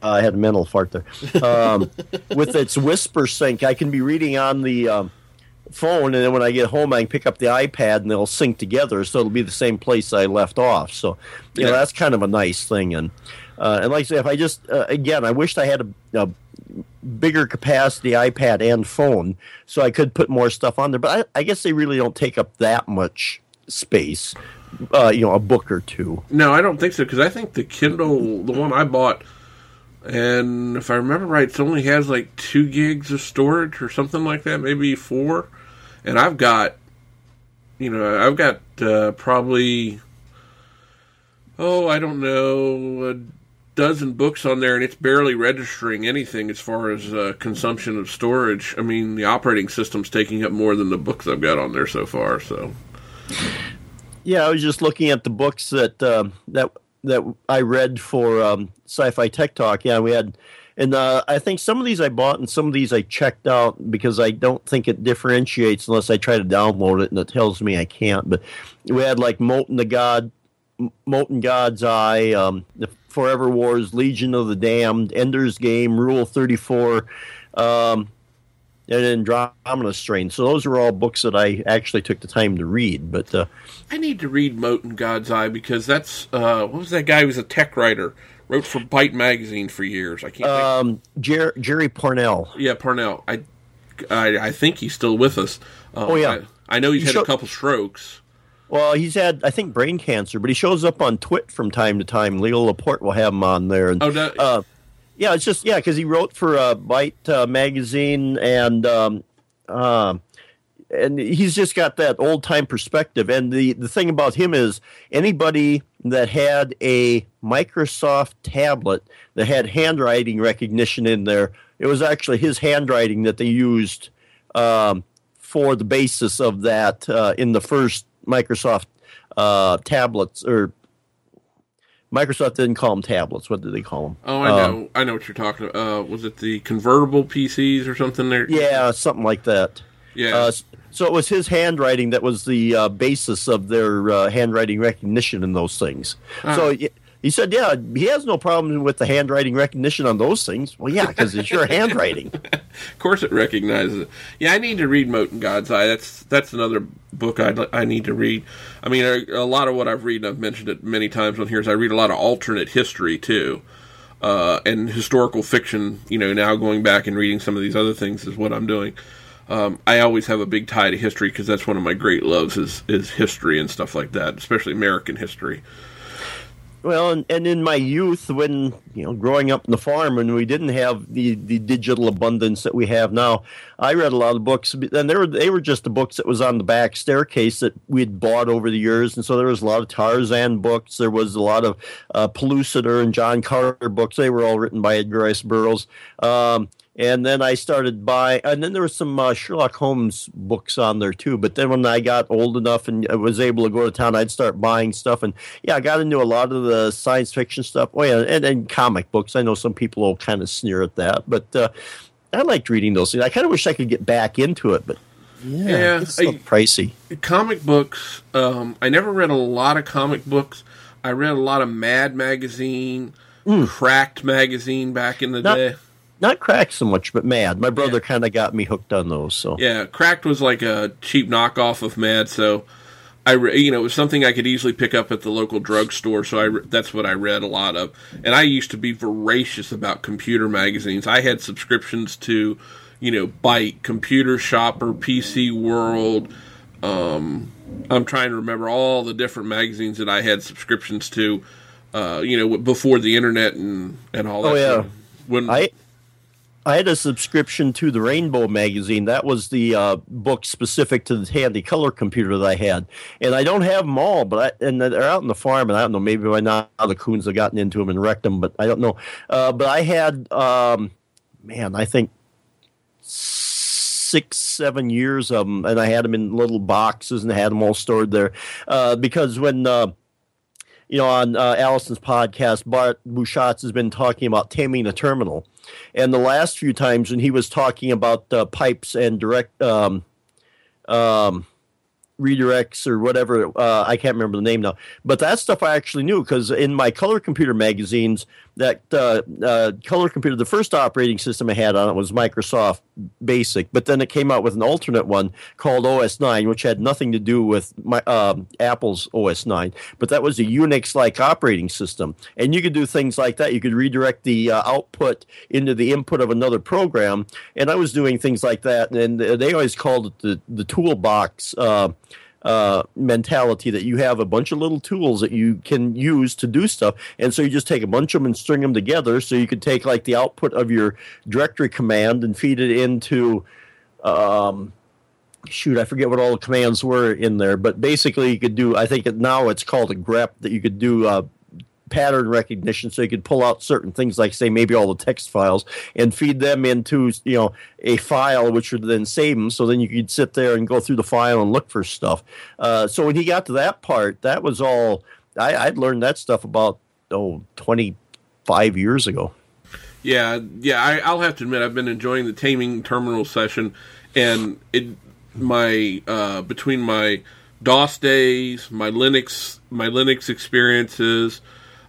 Uh, I had a mental fart there. Um, with its Whispersync, I can be reading on the um, phone, and then when I get home, I can pick up the iPad and they'll sync together, so it'll be the same place I left off. So, you know, that's kind of a nice thing. And uh, and like I say, if I just uh, again, I wished I had a, a bigger capacity iPad and phone, so I could put more stuff on there. But I, I guess they really don't take up that much space. Uh, you know, a book or two. No, I don't think so because I think the Kindle, the one I bought, and if I remember right, it only has like two gigs of storage or something like that, maybe four. And I've got, you know, I've got uh, probably, oh, I don't know, a dozen books on there, and it's barely registering anything as far as uh, consumption of storage. I mean, the operating system's taking up more than the books I've got on there so far. So. Yeah, I was just looking at the books that uh, that that I read for um, Sci-Fi Tech Talk. Yeah, we had, and uh, I think some of these I bought and some of these I checked out because I don't think it differentiates unless I try to download it and it tells me I can't. But we had like Mote in the God, Mote in God's Eye, um, the Forever Wars, Legion of the Damned, Ender's Game, Rule Thirty Four. Um, and Andromeda Strain. So those are all books that I actually took the time to read. But uh, I need to read Mote in God's Eye because that's uh, what was that guy who was a tech writer wrote for Byte magazine for years. I can't. Um, Jer- Jerry Pournelle. Yeah, Pournelle. I, I, I think he's still with us. Um, oh yeah, I, I know he's he had a couple strokes. Well, he's had, I think, brain cancer, but he shows up on Twit from time to time. Leo Laporte will have him on there. And, oh, no. Yeah, it's just yeah, because he wrote for uh, Byte uh, magazine, and um, uh, and he's just got that old time perspective. And the the thing about him is anybody that had a Microsoft tablet that had handwriting recognition in there, it was actually his handwriting that they used um, for the basis of that uh, in the first Microsoft uh, tablets or Microsoft didn't call them tablets. What did they call them? Oh, I know. Um, I know what you're talking about. Uh, was it the convertible PCs or something there? Yeah, something like that. Yeah. Uh, so it was his handwriting that was the uh, basis of their uh, handwriting recognition in those things. So he said, "Yeah, he has no problem with the handwriting recognition on those things." Well, yeah, because it's your handwriting. of course, it recognizes it. Yeah, I need to read Mote in God's Eye. That's that's another book I I need to read. I mean, a, a, lot of what I've read, I've mentioned it many times on here, is I read a lot of alternate history too, uh, and historical fiction. You know, now going back and reading some of these other things is what I'm doing. Um, I always have a big tie to history because that's one of my great loves is is history and stuff like that, especially American history. Well, and, and in my youth, when you know, growing up in the farm, and we didn't have the, the digital abundance that we have now, I read a lot of books, and they were they were just the books that was on the back staircase that we'd bought over the years, and so there was a lot of Tarzan books, there was a lot of uh, Pellucidar and John Carter books. They were all written by Edgar Rice Burroughs. Um, and then I started buying, and then there were some uh, Sherlock Holmes books on there too. But then when I got old enough and I was able to go to town, I'd start buying stuff, and yeah, I got into a lot of the science fiction stuff. Oh yeah, and, and comic books. I know some people will kind of sneer at that, but uh, I liked reading those things. I kind of wish I could get back into it, but yeah, yeah it's so I, pricey. Comic books. Um, I never read a lot of comic books. I read a lot of Mad magazine, mm. Cracked magazine back in the Not, day not cracked so much, but Mad. My brother yeah. kind of got me hooked on those. So yeah, cracked was like a cheap knockoff of Mad. So I, re- you know, it was something I could easily pick up at the local drugstore. So I, re- that's what I read a lot of. And I used to be voracious about computer magazines. I had subscriptions to, you know, Byte, Computer Shopper, PC World, um, I'm trying to remember all the different magazines that I had subscriptions to. Uh, you know, before the internet and and all that. Oh yeah. When I I had a subscription to the Rainbow magazine. That was the uh, book specific to the Tandy color computer that I had, and I don't have them all. But I, and they're out in the farm, and I don't know. Maybe by now the coons have gotten into them and wrecked them, but I don't know. Uh, but I had, um, man, I think six, seven years of them, and I had them in little boxes and had them all stored there. Uh, because when uh, you know, on uh, Allison's podcast, Bart Busschots has been talking about taming the terminal. And the last few times when he was talking about uh, pipes and direct um, um, redirects or whatever, uh, I can't remember the name now. But that stuff I actually knew because in my color computer magazines, that uh, uh, color computer, the first operating system I had on it was Microsoft Basic, but then it came out with an alternate one called OS 9, which had nothing to do with my, um, Apple's OS 9, but that was a Unix like operating system. And you could do things like that. You could redirect the uh, output into the input of another program. And I was doing things like that. And they always called it the, the toolbox. Uh, mentality that you have a bunch of little tools that you can use to do stuff. And so you just take a bunch of them and string them together. So you could take like the output of your directory command and feed it into, um, shoot, I forget what all the commands were in there, but basically you could do, I think it, now it's called a grep that you could do uh, pattern recognition so you could pull out certain things like say maybe all the text files and feed them into you know a file which would then save them so then you could sit there and go through the file and look for stuff. Uh, so when he got to that part that was all I, i'd learned that stuff about oh 25 years ago. Yeah yeah I, i'll have to admit i've been enjoying the taming terminal session and it my uh, between my DOS days, my Linux, my Linux experiences,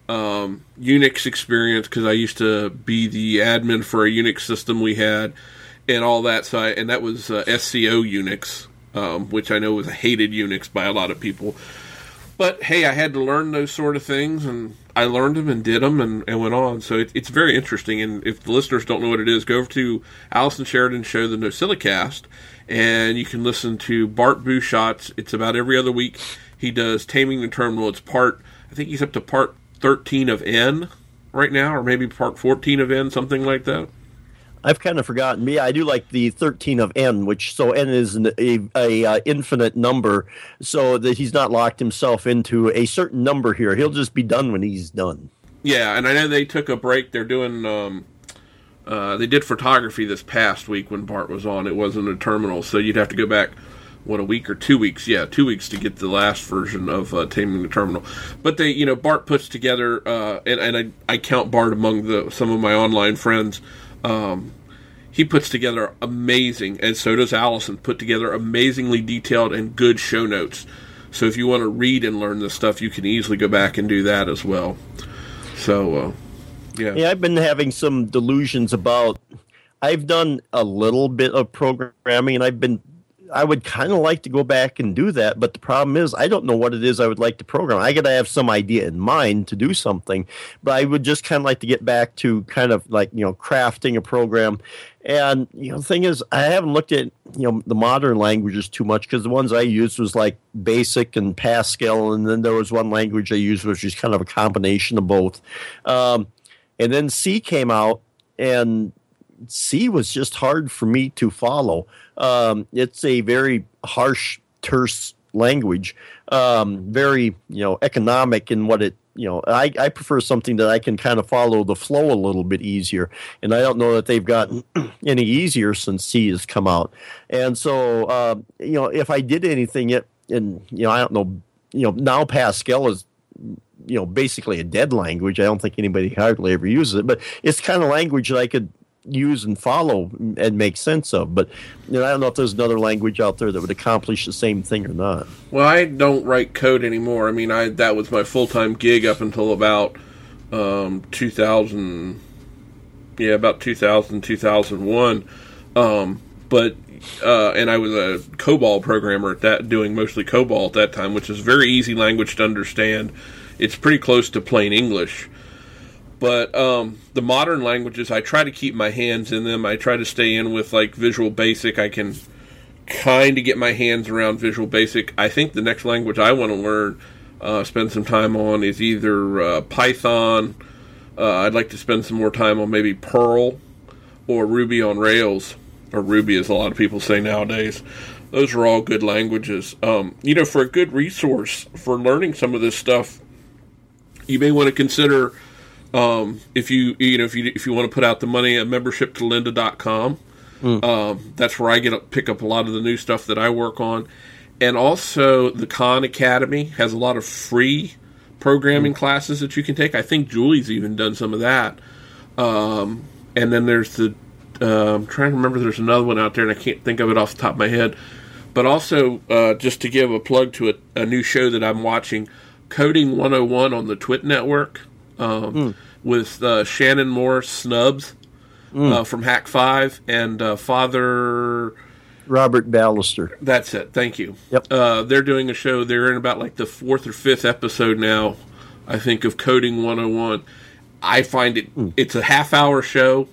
um, Unix experience because I used to be the admin for a Unix system we had, and all that. So I, and that was uh, SCO Unix, um, which I know was a hated Unix by a lot of people. But hey, I had to learn those sort of things, and I learned them and did them and, and went on. So it, it's very interesting. And if the listeners don't know what it is, go over to Allison Sheridan's show, the NosillaCast, and you can listen to Bart Busschots. It's about every other week. He does Taming the Terminal. It's part, I think he's up to part 13 of N right now, or maybe part 14 of N, something like that. I've kind of forgotten. Me, I do like the 13 of n, which so n is an, a, a uh, infinite number, so that he's not locked himself into a certain number here. He'll just be done when he's done. Yeah, and I know they took a break. They're doing. Um, uh, they did photography this past week when Bart was on. It wasn't a terminal, so you'd have to go back what a week or two weeks? Yeah two weeks to get the last version of uh, taming the terminal. But they you know bart puts together uh, and, and I, I count bart among the some of my online friends. Um, he puts together amazing and so does allison put together amazingly detailed and good show notes. So if you want to read and learn this stuff you can easily go back and do that as well. So uh, yeah. Yeah i've been having some delusions about I've done a little bit of programming and I've been I would kind of like to go back and do that, but the problem is I don't know what it is I would like to program. I got to have some idea in mind to do something, but I would just kind of like to get back to kind of like you know crafting a program. And you know, the thing is, I haven't looked at you know the modern languages too much because the ones I used was like Basic and Pascal, and then there was one language I used which is kind of a combination of both. Um, and then C came out, and C was just hard for me to follow. Um, it's a very harsh, terse language, um, very you know economic in what it you know I, I prefer something that I can kind of follow the flow a little bit easier, and I don't know that they've gotten any easier since C has come out. And so uh, you know if I did anything, it and you know I don't know you know now Pascal is you know basically a dead language. I don't think anybody hardly ever uses it, but it's kind of language that I could use and follow and make sense of. But you know, I don't know if there's another language out there that would accomplish the same thing or not. Well, I don't write code anymore. I mean, I that was my full time gig up until about um, 2000. Yeah, about 2000, 2001. Um, but uh, and I was a COBOL programmer at that, doing mostly COBOL at that time, which is a very easy language to understand. It's pretty close to plain English. But um, the modern languages, I try to keep my hands in them. I try to stay in with like Visual Basic. I can kind of get my hands around Visual Basic. I think the next language I want to learn, uh, spend some time on, is either uh, Python. Uh, I'd like to spend some more time on maybe Perl or Ruby on Rails, or Ruby, as a lot of people say nowadays. Those are all good languages. Um, you know, for a good resource for learning some of this stuff, you may want to consider um, if you you know if you if you want to put out the money, a membership to lynda.com. Mm. Um, that's where I get pick up a lot of the new stuff that I work on, and also the Khan Academy has a lot of free programming mm. classes that you can take. I think Julie's even done some of that. Um, and then there's the uh, I'm trying to remember. There's another one out there, and I can't think of it off the top of my head. But also, uh, just to give a plug to a, a, new show that I'm watching, Coding 101 on the Twit Network um, mm. with uh, Shannon Morse Snubs mm. uh, from Hak Five and uh, Father Robert Ballecer. That's it. Thank you. Yep. Uh, they're doing a show. They're in about like the fourth or fifth episode now, I think, of Coding 101. I find it. Mm. It's a half hour show,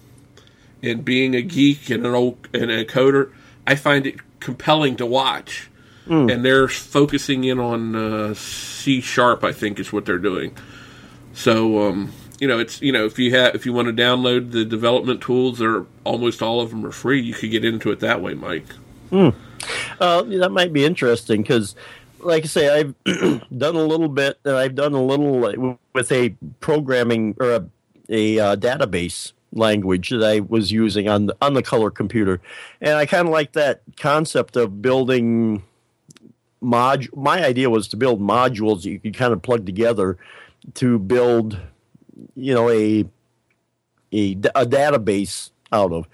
and being a geek and an old and a coder, I find it compelling to watch. Mm. And they're focusing in on uh, C sharp, I think, is what they're doing. So, um, you know, it's you know, if you have if you want to download the development tools, they're almost all of them are free. You could get into it that way, Mike. Mm. Uh, that might be interesting because, like I say, I've done a little bit. I've done a little with a programming or a, a uh, database language that I was using on the, on the color computer, and I kind of like that concept of building mod. My idea was to build modules that you could kind of plug together to build, you know, a a, a database out of.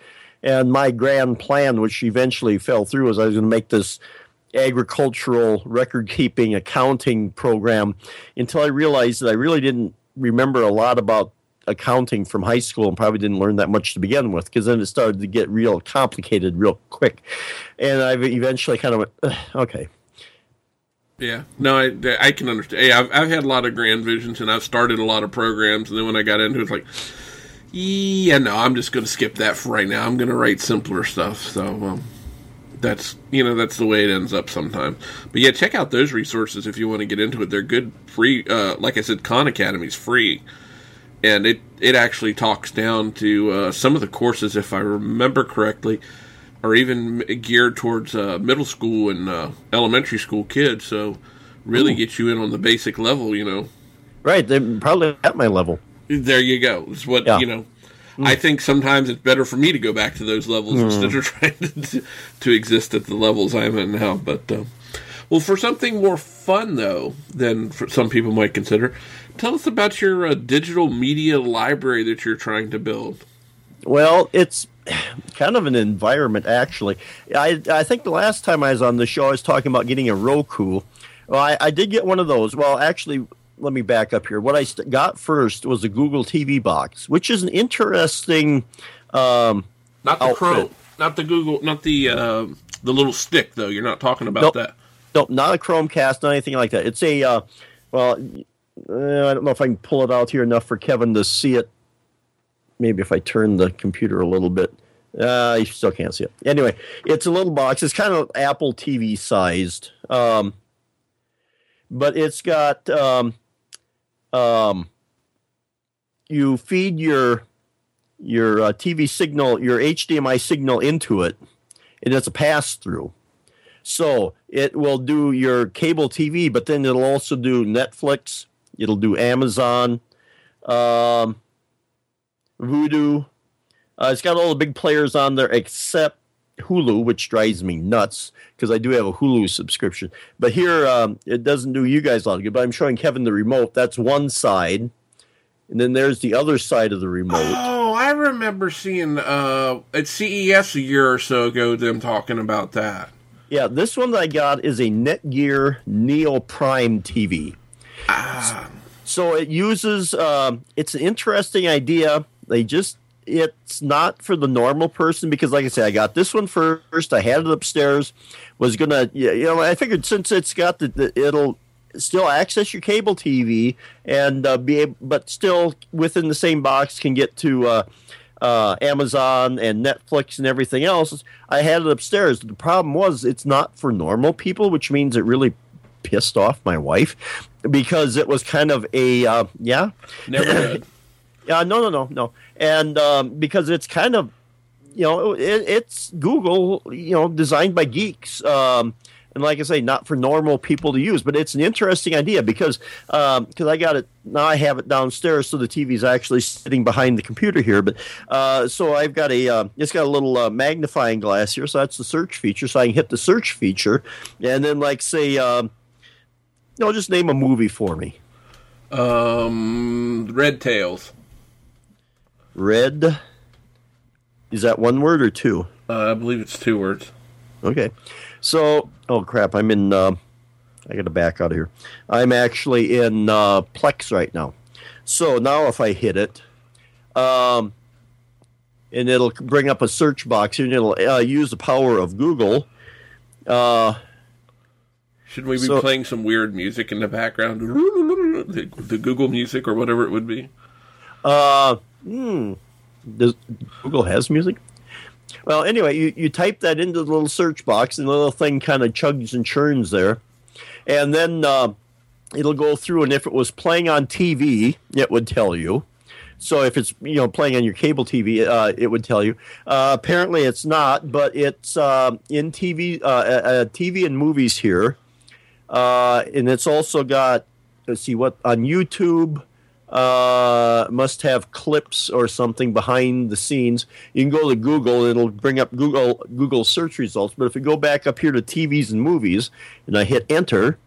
And my grand plan, which eventually fell through, was I was going to make this agricultural record keeping accounting program until I realized that I really didn't remember a lot about accounting from high school and probably didn't learn that much to begin with because then it started to get real complicated real quick. And I eventually kind of went, okay. Yeah, no, I, I can understand. Hey, I've, I've had a lot of grand visions and I've started a lot of programs, and then when I got into it, it's like, yeah, no, I'm just going to skip that for right now. I'm going to write simpler stuff. So um, that's you know that's the way it ends up sometimes. But yeah, check out those resources if you want to get into it. They're good, free. Uh, like I said, Khan Academy's free and it it actually talks down to uh, some of the courses, if I remember correctly, are even geared towards uh, middle school and uh, elementary school kids. So really Ooh. get you in on the basic level, you know. Right, they're probably at my level. There you go. It's what yeah. you know. Mm. I think sometimes it's better for me to go back to those levels mm. instead of trying to, to exist at the levels I'm at now. But uh, well, for something more fun though than some people might consider, Tell us about your uh, digital media library that you're trying to build. Well, it's kind of an environment, actually. I, I think the last time I was on the show, I was talking about getting a Roku. Well, I, I did get one of those. Well, actually, let me back up here. What I st- got first was a Google TV box, which is an interesting. Um, not the outfit. Chrome, not the Google, not the uh, the little stick though. You're not talking about nope, that. Nope, not a Chromecast, not anything like that. It's a uh, well, uh, I don't know if I can pull it out here enough for Kevin to see it. Maybe if I turn the computer a little bit. Uh, you still can't see it. Anyway, it's a little box. It's kind of Apple TV sized. Um, but it's got um, um, you feed your your uh, TV signal, your HDMI signal into it, and it's a pass through. So it will do your cable TV, but then it'll also do Netflix, It'll do Amazon, um, Vudu. Uh, it's got all the big players on there except Hulu, which drives me nuts because I do have a Hulu subscription. But here, um, it doesn't do you guys a lot of good. But I'm showing Kevin the remote. That's one side, and then there's the other side of the remote. Oh, I remember seeing uh, at CES a year or so ago them talking about that. Yeah, this one that I got is a Netgear Neo Prime TV. Ah. So it uses. Um, it's an interesting idea. They just. It's not for the normal person because, like I said, I got this one first. I had it upstairs. Was gonna, you know, I figured since it's got the, the it'll still access your cable TV and uh, be able, but still within the same box can get to uh, uh, Amazon and Netflix and everything else. I had it upstairs. The problem was it's not for normal people, which means it really pissed off my wife because it was kind of a uh, yeah. Never did. Yeah, no, no, no, no, and um, because it's kind of you know it, it's Google, you know, designed by geeks. Um, and like I say, not for normal people to use. But it's an interesting idea because because um, I got it now. I have it downstairs, so the TV is actually sitting behind the computer here. But uh, so I've got a uh, it's got a little uh, magnifying glass here, so that's the search feature. So I can hit the search feature, and then like say, um, no, just name a movie for me. Um, Red Tails. Red. Is that one word or two? Uh, I believe it's two words. Okay. So, oh crap, I'm in. Uh, I got to back out of here. I'm actually in uh, Plex right now. So now, if I hit it, um, and it'll bring up a search box, and it'll uh, use the power of Google. Uh, Should we be So- playing some weird music in the background? The, the Google music or whatever it would be. Uh, hmm. Does Google has music? Well, anyway, you, you type that into the little search box, and the little thing kind of chugs and churns there, and then uh, it'll go through. And if it was playing on TV, it would tell you. So if it's you know playing on your cable TV, uh, it would tell you. Uh, apparently, it's not, but it's uh, in TV, uh, uh, TV and movies here, and it's also got. Let's see what on YouTube uh, must have clips or something behind the scenes. You can go to Google; it'll bring up Google Google search results. But if you go back up here to TVs and movies, and I hit enter,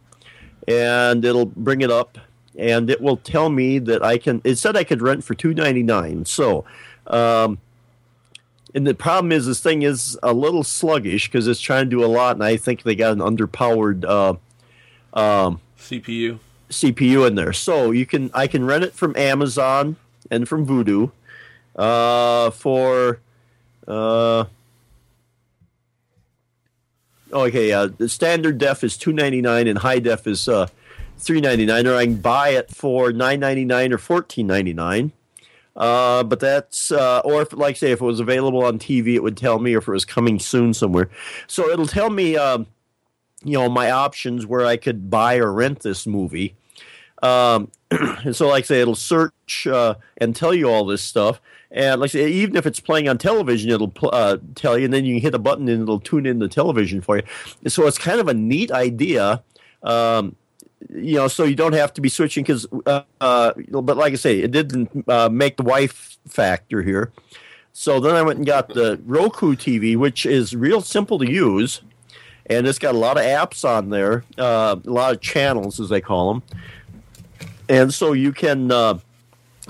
and it'll bring it up, and it will tell me that I can. It said I could rent for two ninety nine. So. Um, and the problem is, this thing is a little sluggish because it's trying to do a lot, and I think they got an underpowered uh, um, CPU. CPU in there. So you can I can rent it from Amazon and from Vudu uh, for uh, okay. Uh, the standard def is two ninety nine and high def is uh, three ninety nine. Or I can buy it for nine ninety nine or fourteen ninety nine. Uh, but that's uh, or if like say if it was available on TV, it would tell me, if it was coming soon somewhere. So it'll tell me. Um, you know my options where I could buy or rent this movie. Um, and so, like I say, it'll search uh, and tell you all this stuff. And like I say, even if it's playing on television, it'll pl- uh, tell you, and then you can hit a button and it'll tune in the television for you. And so it's kind of a neat idea. Um, you know, so you don't have to be switching because, uh, uh, but like I say, it didn't uh, make the wife factor here. So then I went and got the Roku TV, which is real simple to use and it's got a lot of apps on there, uh, a lot of channels as they call them, and so you can. Uh,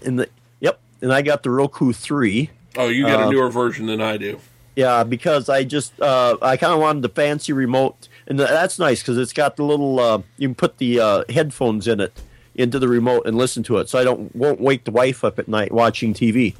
in the yep, and I got the Roku three. Oh, you got Uh, a newer version than I do. Yeah, because I just uh, I kind of wanted the fancy remote, and that's nice because it's got the little uh, you can put the uh, headphones in it into the remote and listen to it, so I don't won't wake the wife up at night watching TV.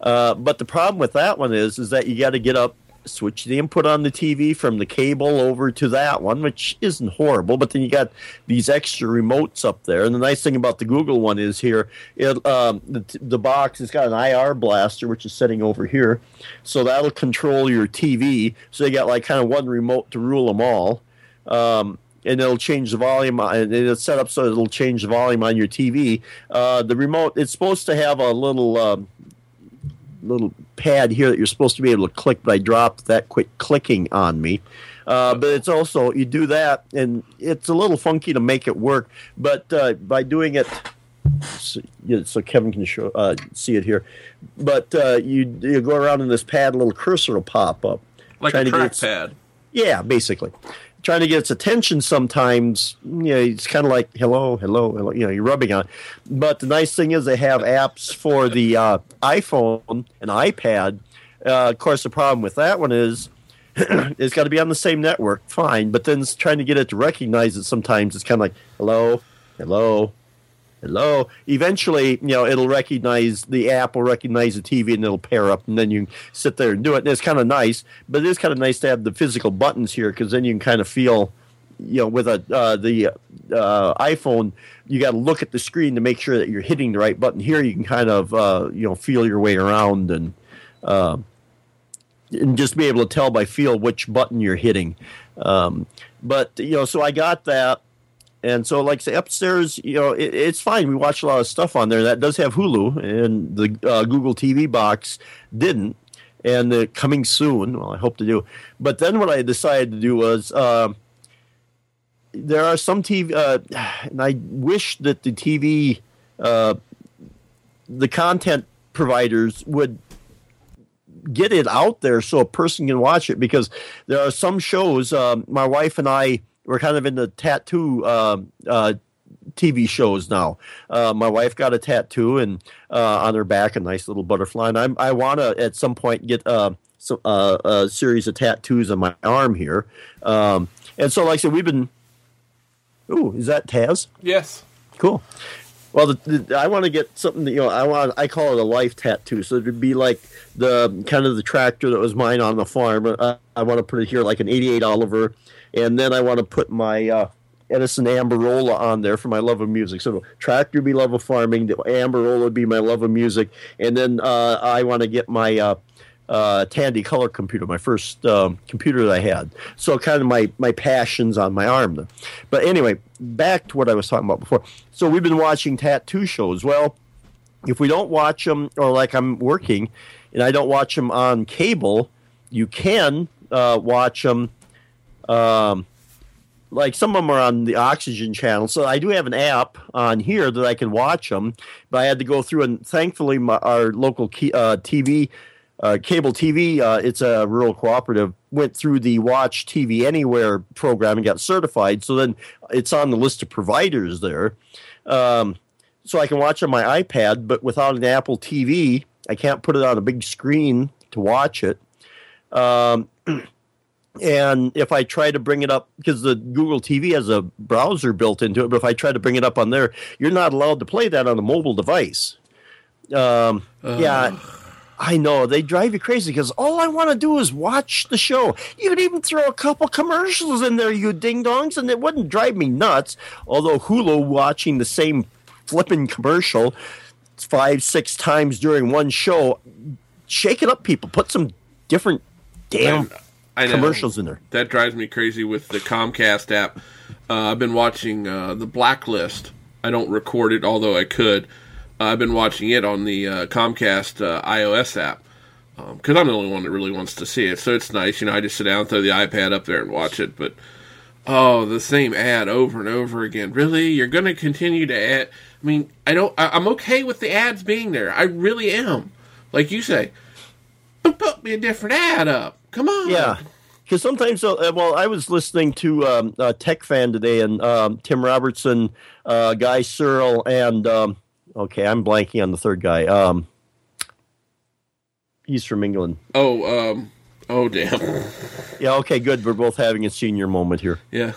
Uh, but the problem with that one is is that you got to get up, switch the input on the TV from the cable over to that one, which isn't horrible. But then you got these extra remotes up there, and the nice thing about the Google one is here, it um, the, the box has got an IR blaster which is sitting over here, so that'll control your TV. So you got like kind of one remote to rule them all. Um, and it'll change the volume, on- and it's set up so it'll change the volume on your TV. Uh, the remote, it's supposed to have a little um, little pad here that you're supposed to be able to click, but I dropped that quick clicking on me. Uh, but it's also you do that, and it's a little funky to make it work. But uh, by doing it, so, so Kevin can show uh, see it here. But uh, you you go around in this pad, a little cursor will pop up, Like trying a to get its- trackpad. yeah, basically. Trying to get its attention sometimes, you know, it's kind of like hello, hello, hello, you know, you're rubbing on. But the nice thing is they have apps for the uh, iPhone and iPad. Uh, of course, the problem with that one is it's got to be on the same network, fine. But then trying to get it to recognize it sometimes it's kind of like hello, hello, hello. Eventually, you know, it'll recognize the app will recognize the TV and it'll pair up, and then you sit there and do it. And it's kind of nice, but it is kind of nice to have the physical buttons here because then you can kind of feel, you know, with a uh, the uh, iPhone, you got to look at the screen to make sure that you're hitting the right button. Here, you can kind of uh, you know feel your way around and uh, and just be able to tell by feel which button you're hitting. Um, but you know, so I got that, and so like say upstairs, you know, it, it's fine. We watch a lot of stuff on there that does have Hulu, and the uh, Google TV box didn't. And coming soon. Well, I hope to do. But then what I decided to do was. Uh, there are some TV, uh, and I wish that the TV, uh, the content providers would get it out there so a person can watch it because there are some shows. Uh, my wife and I were kind of in the tattoo uh, uh, TV shows now. Uh, my wife got a tattoo and uh, on her back a nice little butterfly, and I'm, i want to at some point get uh, so, a series of tattoos on my arm here. Um, and so, like I said, we've been. Ooh, is that Taz? Yes. Cool. Well, the, the, I want to get something that you know. I want. I call it a life tattoo. So it'd be like the kind of the tractor that was mine on the farm. Uh, I want to put it here like an '88 Oliver, and then I want to put my uh, Edison Amberola on there for my love of music. So tractor be love of farming. The Amberola be my love of music, and then uh, I want to get my uh, uh, Tandy color computer, my first um, computer that I had. So kind of my my passions on my arm. But anyway, back to what I was talking about before. So we've been watching tattoo shows. Well, if we don't watch them, or like I'm working, and I don't watch them on cable, you can uh, watch them. Um, like some of them are on the Oxygen channel, so I do have an app on here that I can watch them. But I had to go through, and thankfully, my, our local key, uh, TV uh, cable TV, uh, it's a rural cooperative, went through the Watch TV Anywhere program and got certified. So then it's on the list of providers there. Um, so I can watch on my iPad, but without an Apple TV, I can't put it on a big screen to watch it. Um, and if I try to bring it up, because the Google TV has a browser built into it, but if I try to bring it up on there, you're not allowed to play that on a mobile device. Um, uh. Yeah I know they drive you crazy because all I want to do is watch the show. You could even throw a couple commercials in there, you ding dongs, and it wouldn't drive me nuts. Although Hulu watching the same flipping commercial five, six times during one show, shake it up, people. Put some different damn commercials in there. That drives me crazy with the Comcast app. Uh, I've been watching uh, the Blacklist. I don't record it, although I could uh, I've been watching it on the uh, Comcast uh, iOS app because um, I'm the only one that really wants to see it. So it's nice, you know. I just sit down, throw the iPad up there, and watch it. But oh, the same ad over and over again. Really, you're going to continue to add? I mean, I don't. I, I'm okay with the ads being there. I really am. Like you say, put me a different ad up. Come on. Yeah because sometimes, uh, well, I was listening to um, Tech Fan today, and um, Tim Robertson, uh, Guy Serle, and um, Okay, I'm blanking on the third guy. Um, he's from England. Oh, um, oh, damn. yeah. Okay. Good. We're both having a senior moment here. Yeah.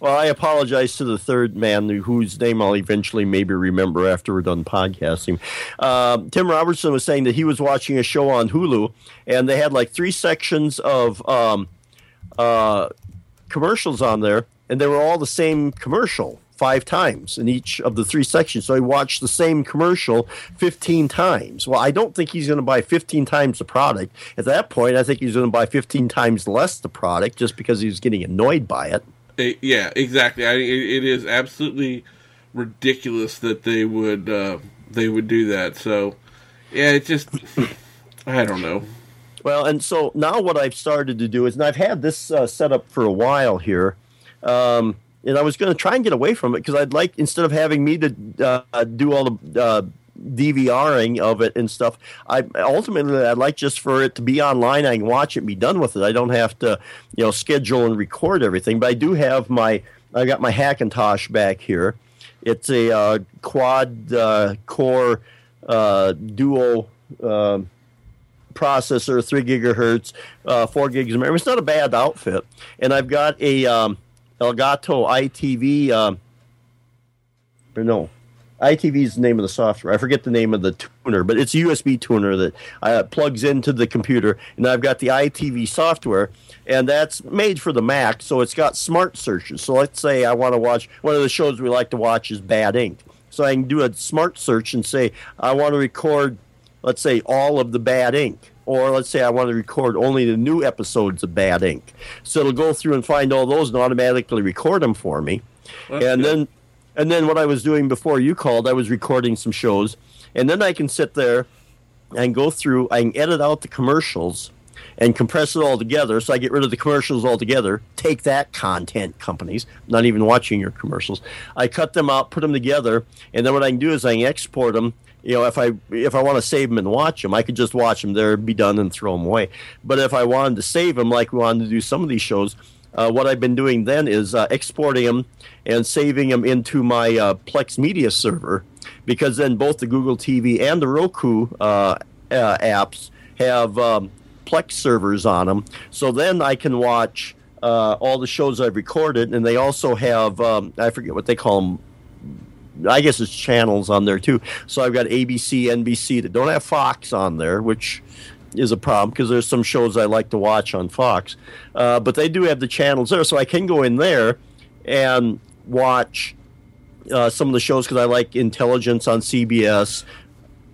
Well, I apologize to the third man whose name I'll eventually maybe remember after we're done podcasting. Uh, Tim Robertson was saying that he was watching a show on Hulu, and they had like three sections of um, uh, commercials on there, and they were all the same commercial five times in each of the three sections. So he watched the same commercial 15 times. Well, I don't think he's going to buy 15 times the product. At that point, I think he's going to buy 15 times less the product just because he was getting annoyed by it. Yeah, exactly. I, it, it is absolutely ridiculous that they would uh, they would do that. So, yeah, it just I don't know. Well, and so now what I've started to do is, and I've had this uh, set up for a while here. Um, and I was going to try and get away from it because I'd like instead of having me to uh, do all the uh, DVRing of it and stuff. I ultimately I'd like just for it to be online. I can watch it, and be done with it. I don't have to, you know, schedule and record everything. But I do have my I got my Hackintosh back here. It's a uh, quad uh, core uh, dual um, processor, three gigahertz, uh, four gigs of memory. It's not a bad outfit, and I've got a um, Elgato EyeTV. Uh, or no, EyeTV is the name of the software. I forget the name of the tuner, but it's a USB tuner that uh, plugs into the computer. And I've got the EyeTV software, and that's made for the Mac, so it's got smart searches. So let's say I want to watch one of the shows we like to watch is Bad Ink. So I can do a smart search and say I want to record, let's say, all of the Bad Ink or let's say I want to record only the new episodes of Bad Ink. So it'll go through and find all those and automatically record them for me. That's and good. then and then what I was doing before you called, I was recording some shows, and then I can sit there and go through. I can edit out the commercials and compress it all together. So I get rid of the commercials altogether. Take that, content companies. Not even watching your commercials. I cut them out, put them together, and then what I can do is I can export them. You know, if I if I want to save them and watch them, I could just watch them there, be done, and throw them away. But if I wanted to save them, like we wanted to do some of these shows, uh, what I've been doing then is uh, exporting them and saving them into my uh, Plex Media server because then both the Google TV and the Roku uh, uh, apps have um, Plex servers on them. So then I can watch uh, all the shows I've recorded, and they also have um, I forget what they call them. I guess it's channels on there too. So I've got ABC, NBC that don't have Fox on there, which is a problem because there's some shows I like to watch on Fox. Uh, but they do have the channels there, so I can go in there and watch uh, some of the shows because I like Intelligence on CBS.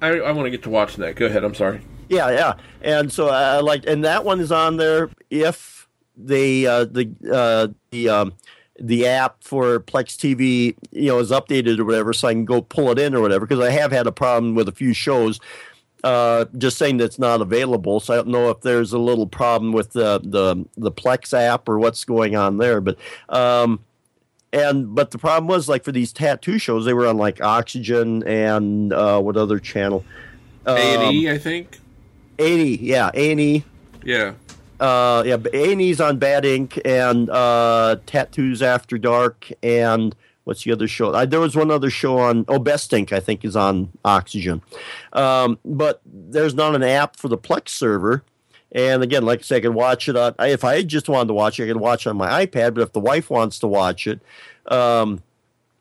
I, I want to get to watching that. Go ahead. I'm sorry. Yeah, yeah, and so I like, and that one is on there if they uh, the uh, the um, the app for Plex TV you know is updated or whatever, so I can go pull it in or whatever. Because I have had a problem with a few shows. Uh, just saying that it's not available, so I don't know if there's a little problem with the the the Plex app or what's going on there. But um, and but the problem was like for these tattoo shows, they were on like Oxygen and uh, what other channel? A and Um, E, I think. A&E, yeah, A&E. Yeah. Uh, yeah, A&E's on Bad Ink and uh, Tattoos After Dark and what's the other show? I, there was one other show on, oh, Best Ink, I think, is on Oxygen. Um, but there's not an app for the Plex server. And again, like I said, I could watch it on, if I just wanted to watch it, I could watch it on my iPad. But if the wife wants to watch it, um,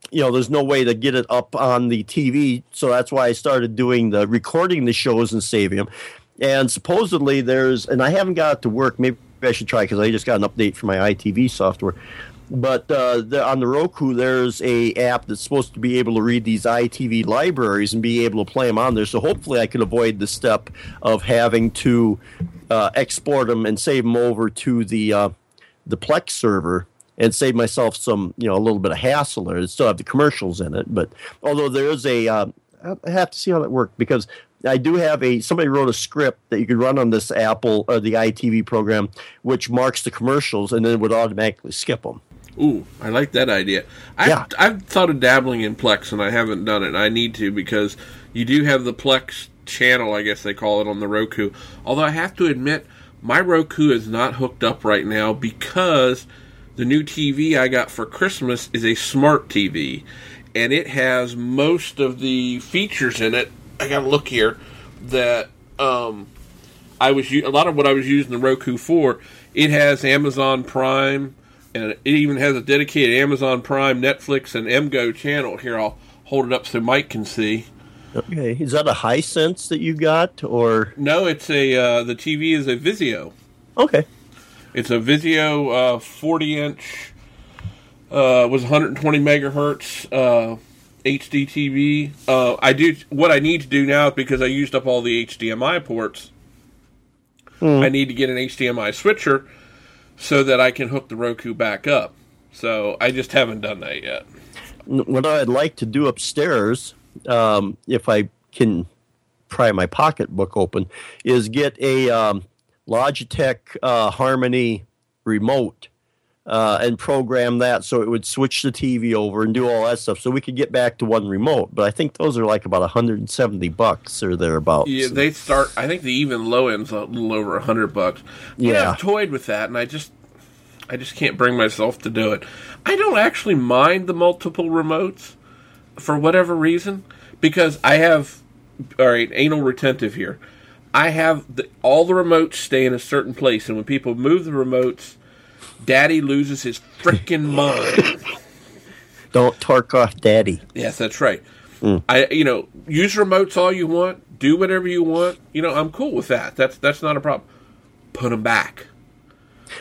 you know, there's no way to get it up on the TV. So that's why I started doing the recording the shows and saving them. And supposedly there's, and I haven't got it to work. Maybe I should try because I just got an update for my EyeTV software. But uh, the, on the Roku, there's a app that's supposed to be able to read these EyeTV libraries and be able to play them on there. So hopefully, I can avoid the step of having to uh, export them and save them over to the uh, the Plex server and save myself some, you know, a little bit of hassle there. It still have the commercials in it, but although there is a, uh, I have to see how that worked because I do have a somebody wrote a script that you could run on this Apple or the EyeTV program, which marks the commercials and then would automatically skip them. Ooh, I like that idea. I've, Yeah. I've thought of dabbling in Plex, and I haven't done it. I need to because you do have the Plex channel, I guess they call it, on the Roku. Although I have to admit, my Roku is not hooked up right now because the new TV I got for Christmas is a smart TV, and it has most of the features in it. I got to look here that um, I was a lot of what I was using the Roku for. It has Amazon Prime, and it even has a dedicated Amazon Prime, Netflix, and MGO channel. Here, I'll hold it up so Mike can see. Okay, is that a Hisense that you got or No, it's a uh, the TV is a Vizio. okay? It's a Vizio uh, 40 inch. Uh, was 120 megahertz uh, HD TV. Uh, I do what I need to do now because I used up all the HDMI ports. I need to get an HDMI switcher so that I can hook the Roku back up. So I just haven't done that yet. what I'd like to do upstairs, um, if I can pry my pocketbook open, is get a um, Logitech uh, Harmony remote uh, and program that so it would switch the TV over and do all that stuff, so we could get back to one remote. But I think those are like about 170 bucks or thereabouts. Yeah, they start. I think the even low end's a little over hundred bucks. Yeah, Yeah. I've toyed with that, and I just, I just can't bring myself to do it. I don't actually mind the multiple remotes for whatever reason because I have. All right, anal retentive here. I have the, all the remotes stay in a certain place, and when people move the remotes, Daddy loses his freaking mind. Don't torque off Daddy. Yes, that's right. Mm. I you know use remotes all you want, do whatever you want. You know I'm cool with that. That's that's not a problem. Put them back.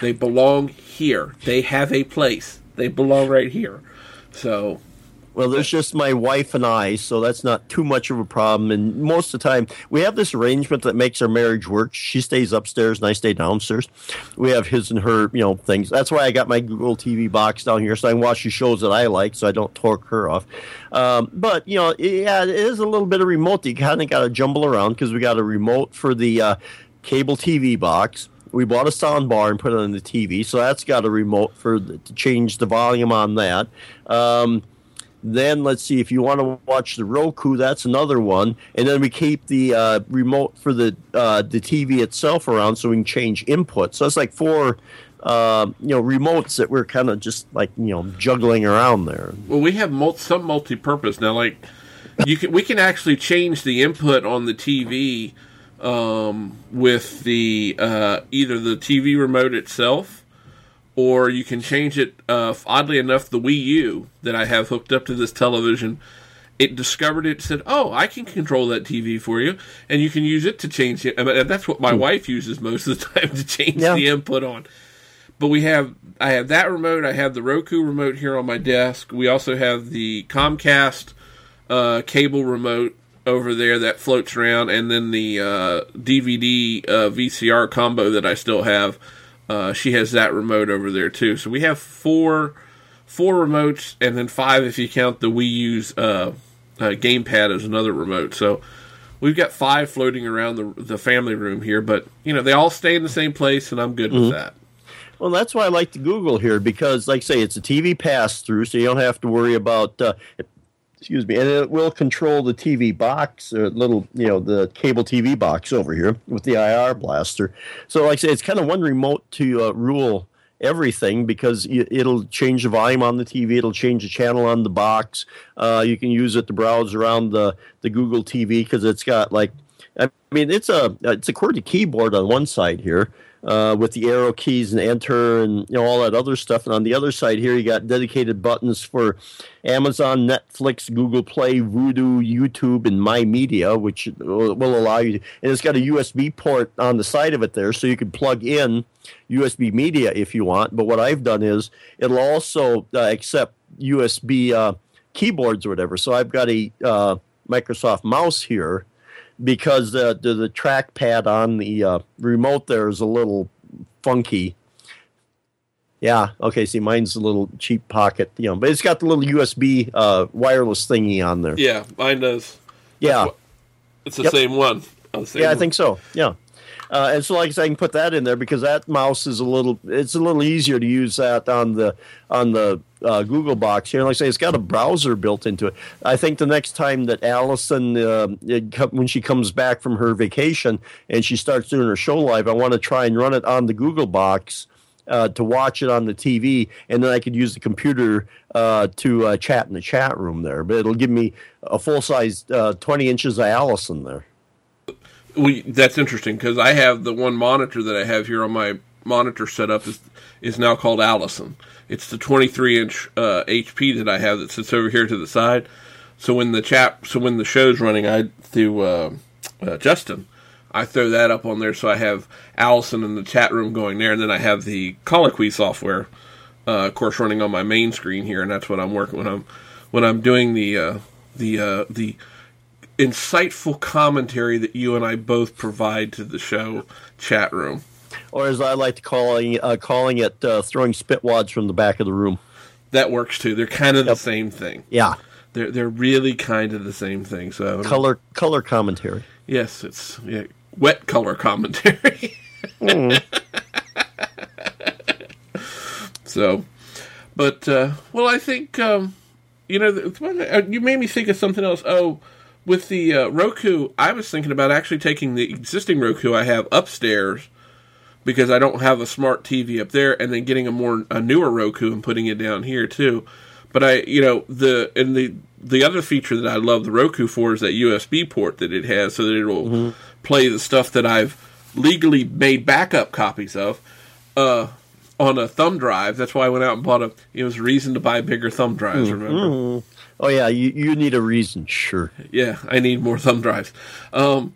They belong here. They have a place. They belong right here. So Well, there's just my wife and I, so that's not too much of a problem. And most of the time, we have this arrangement that makes our marriage work. She stays upstairs and I stay downstairs. We have his and her, you know, things. That's why I got my Google TV box down here, so I can watch the shows that I like, so I don't torque her off. Um, but you know, yeah, it is a little bit of remote. You kind of got to jumble around because we got a remote for the uh, cable TV box we bought a sound bar and put it on the TV, so that's got a remote for the, to change the volume on that. Um, then let's see if you want to watch the Roku, that's another one, and then we keep the uh, remote for the uh, the TV itself around so we can change input. So it's like four. Uh, you know, remotes that we're kind of just like you know juggling around there. Well, we have some multi-purpose now. Like you can, we can actually change the input on the TV um, with the uh, either the TV remote itself, or you can change it. Uh, oddly enough, the Wii U that I have hooked up to this television, it discovered it. Said, "Oh, I can control that TV for you, and you can use it to change it." And that's what my hmm. wife uses most of the time to change yeah. the input on. But we have, I have that remote. I have the Roku remote here on my desk. We also have the Comcast uh, cable remote over there that floats around, and then the uh, DVD uh, VCR combo that I still have. Uh, she has that remote over there too. So we have four four remotes, and then five if you count the Wii U's uh, uh, gamepad as another remote. So we've got five floating around the the family room here, but you know they all stay in the same place, and I'm good mm-hmm. with that. Well, that's why I like the Google here because, like I say, it's a TV pass through, so you don't have to worry about uh, excuse me, and it will control the TV box, or little, you know, the cable TV box over here with the IR blaster. So, like I say, it's kind of one remote to uh, rule everything because it'll change the volume on the TV, it'll change the channel on the box. Uh, you can use it to browse around the the Google TV because it's got like, I mean, it's a it's a QWERTY keyboard on one side here uh, with the arrow keys and enter and you know all that other stuff. And on the other side here, you got dedicated buttons for Amazon, Netflix, Google Play, Vudu, YouTube, and My Media, which will, will allow you. To, and it's got a USB port on the side of it there, so you can plug in USB media if you want. But what I've done is it'll also uh, accept USB uh, keyboards or whatever. So I've got a uh, Microsoft mouse here because the the, the trackpad on the uh, remote there is a little funky. Yeah. Okay. See, mine's a little cheap pocket, you know, but it's got the little USB uh, wireless thingy on there. Yeah, mine does. Yeah, what, it's the yep. same one. Same yeah, one. I think so. Yeah. Uh, and so, like I I can put that in there because that mouse is a little. It's a little easier to use that on the on the uh, Google box here. Like I say, it's got a browser built into it. I think the next time that Allison, uh, when she comes back from her vacation and she starts doing her show live, I want to try and run it on the Google box. Uh, to watch it on the TV, and then I could use the computer uh, to uh, chat in the chat room there. But it'll give me a full size uh, 20 inches of Allison there. We that's interesting because I have the one monitor that I have here on my monitor setup is is now called Allison. It's the 23 inch uh, HP that I have that sits over here to the side. So when the chat, so when the show's running, I through uh, uh, Justin, I throw that up on there. So I have Allison in the chat room going there, and then I have the Colloquy software, uh, of course, running on my main screen here, and that's what I'm working when I'm when I'm doing the uh, the uh, the insightful commentary that you and I both provide to the show chat room or as I like to calling uh, calling it, uh, throwing spitwads from the back of the room. That works too. They're kind of yep. the same thing. Yeah, they're they're really kind of the same thing. So color color commentary. Yes, it's yeah, wet color commentary. mm. so, but uh, well, I think um, you know uh, you made me think of something else. Oh with the uh, Roku, I was thinking about actually taking the existing Roku I have upstairs because I don't have a smart TV up there, and then getting a more a newer Roku and putting it down here too. But I, you know, the and the the other feature that I love the Roku for is that USB port that it has, so that it will mm-hmm. play the stuff that I've legally made backup copies of uh, on a thumb drive. That's why I went out and bought a. It was a reason to buy bigger thumb drives. Mm-hmm. Remember? Oh yeah, you you need a reason, sure. Yeah, I need more thumb drives. Um,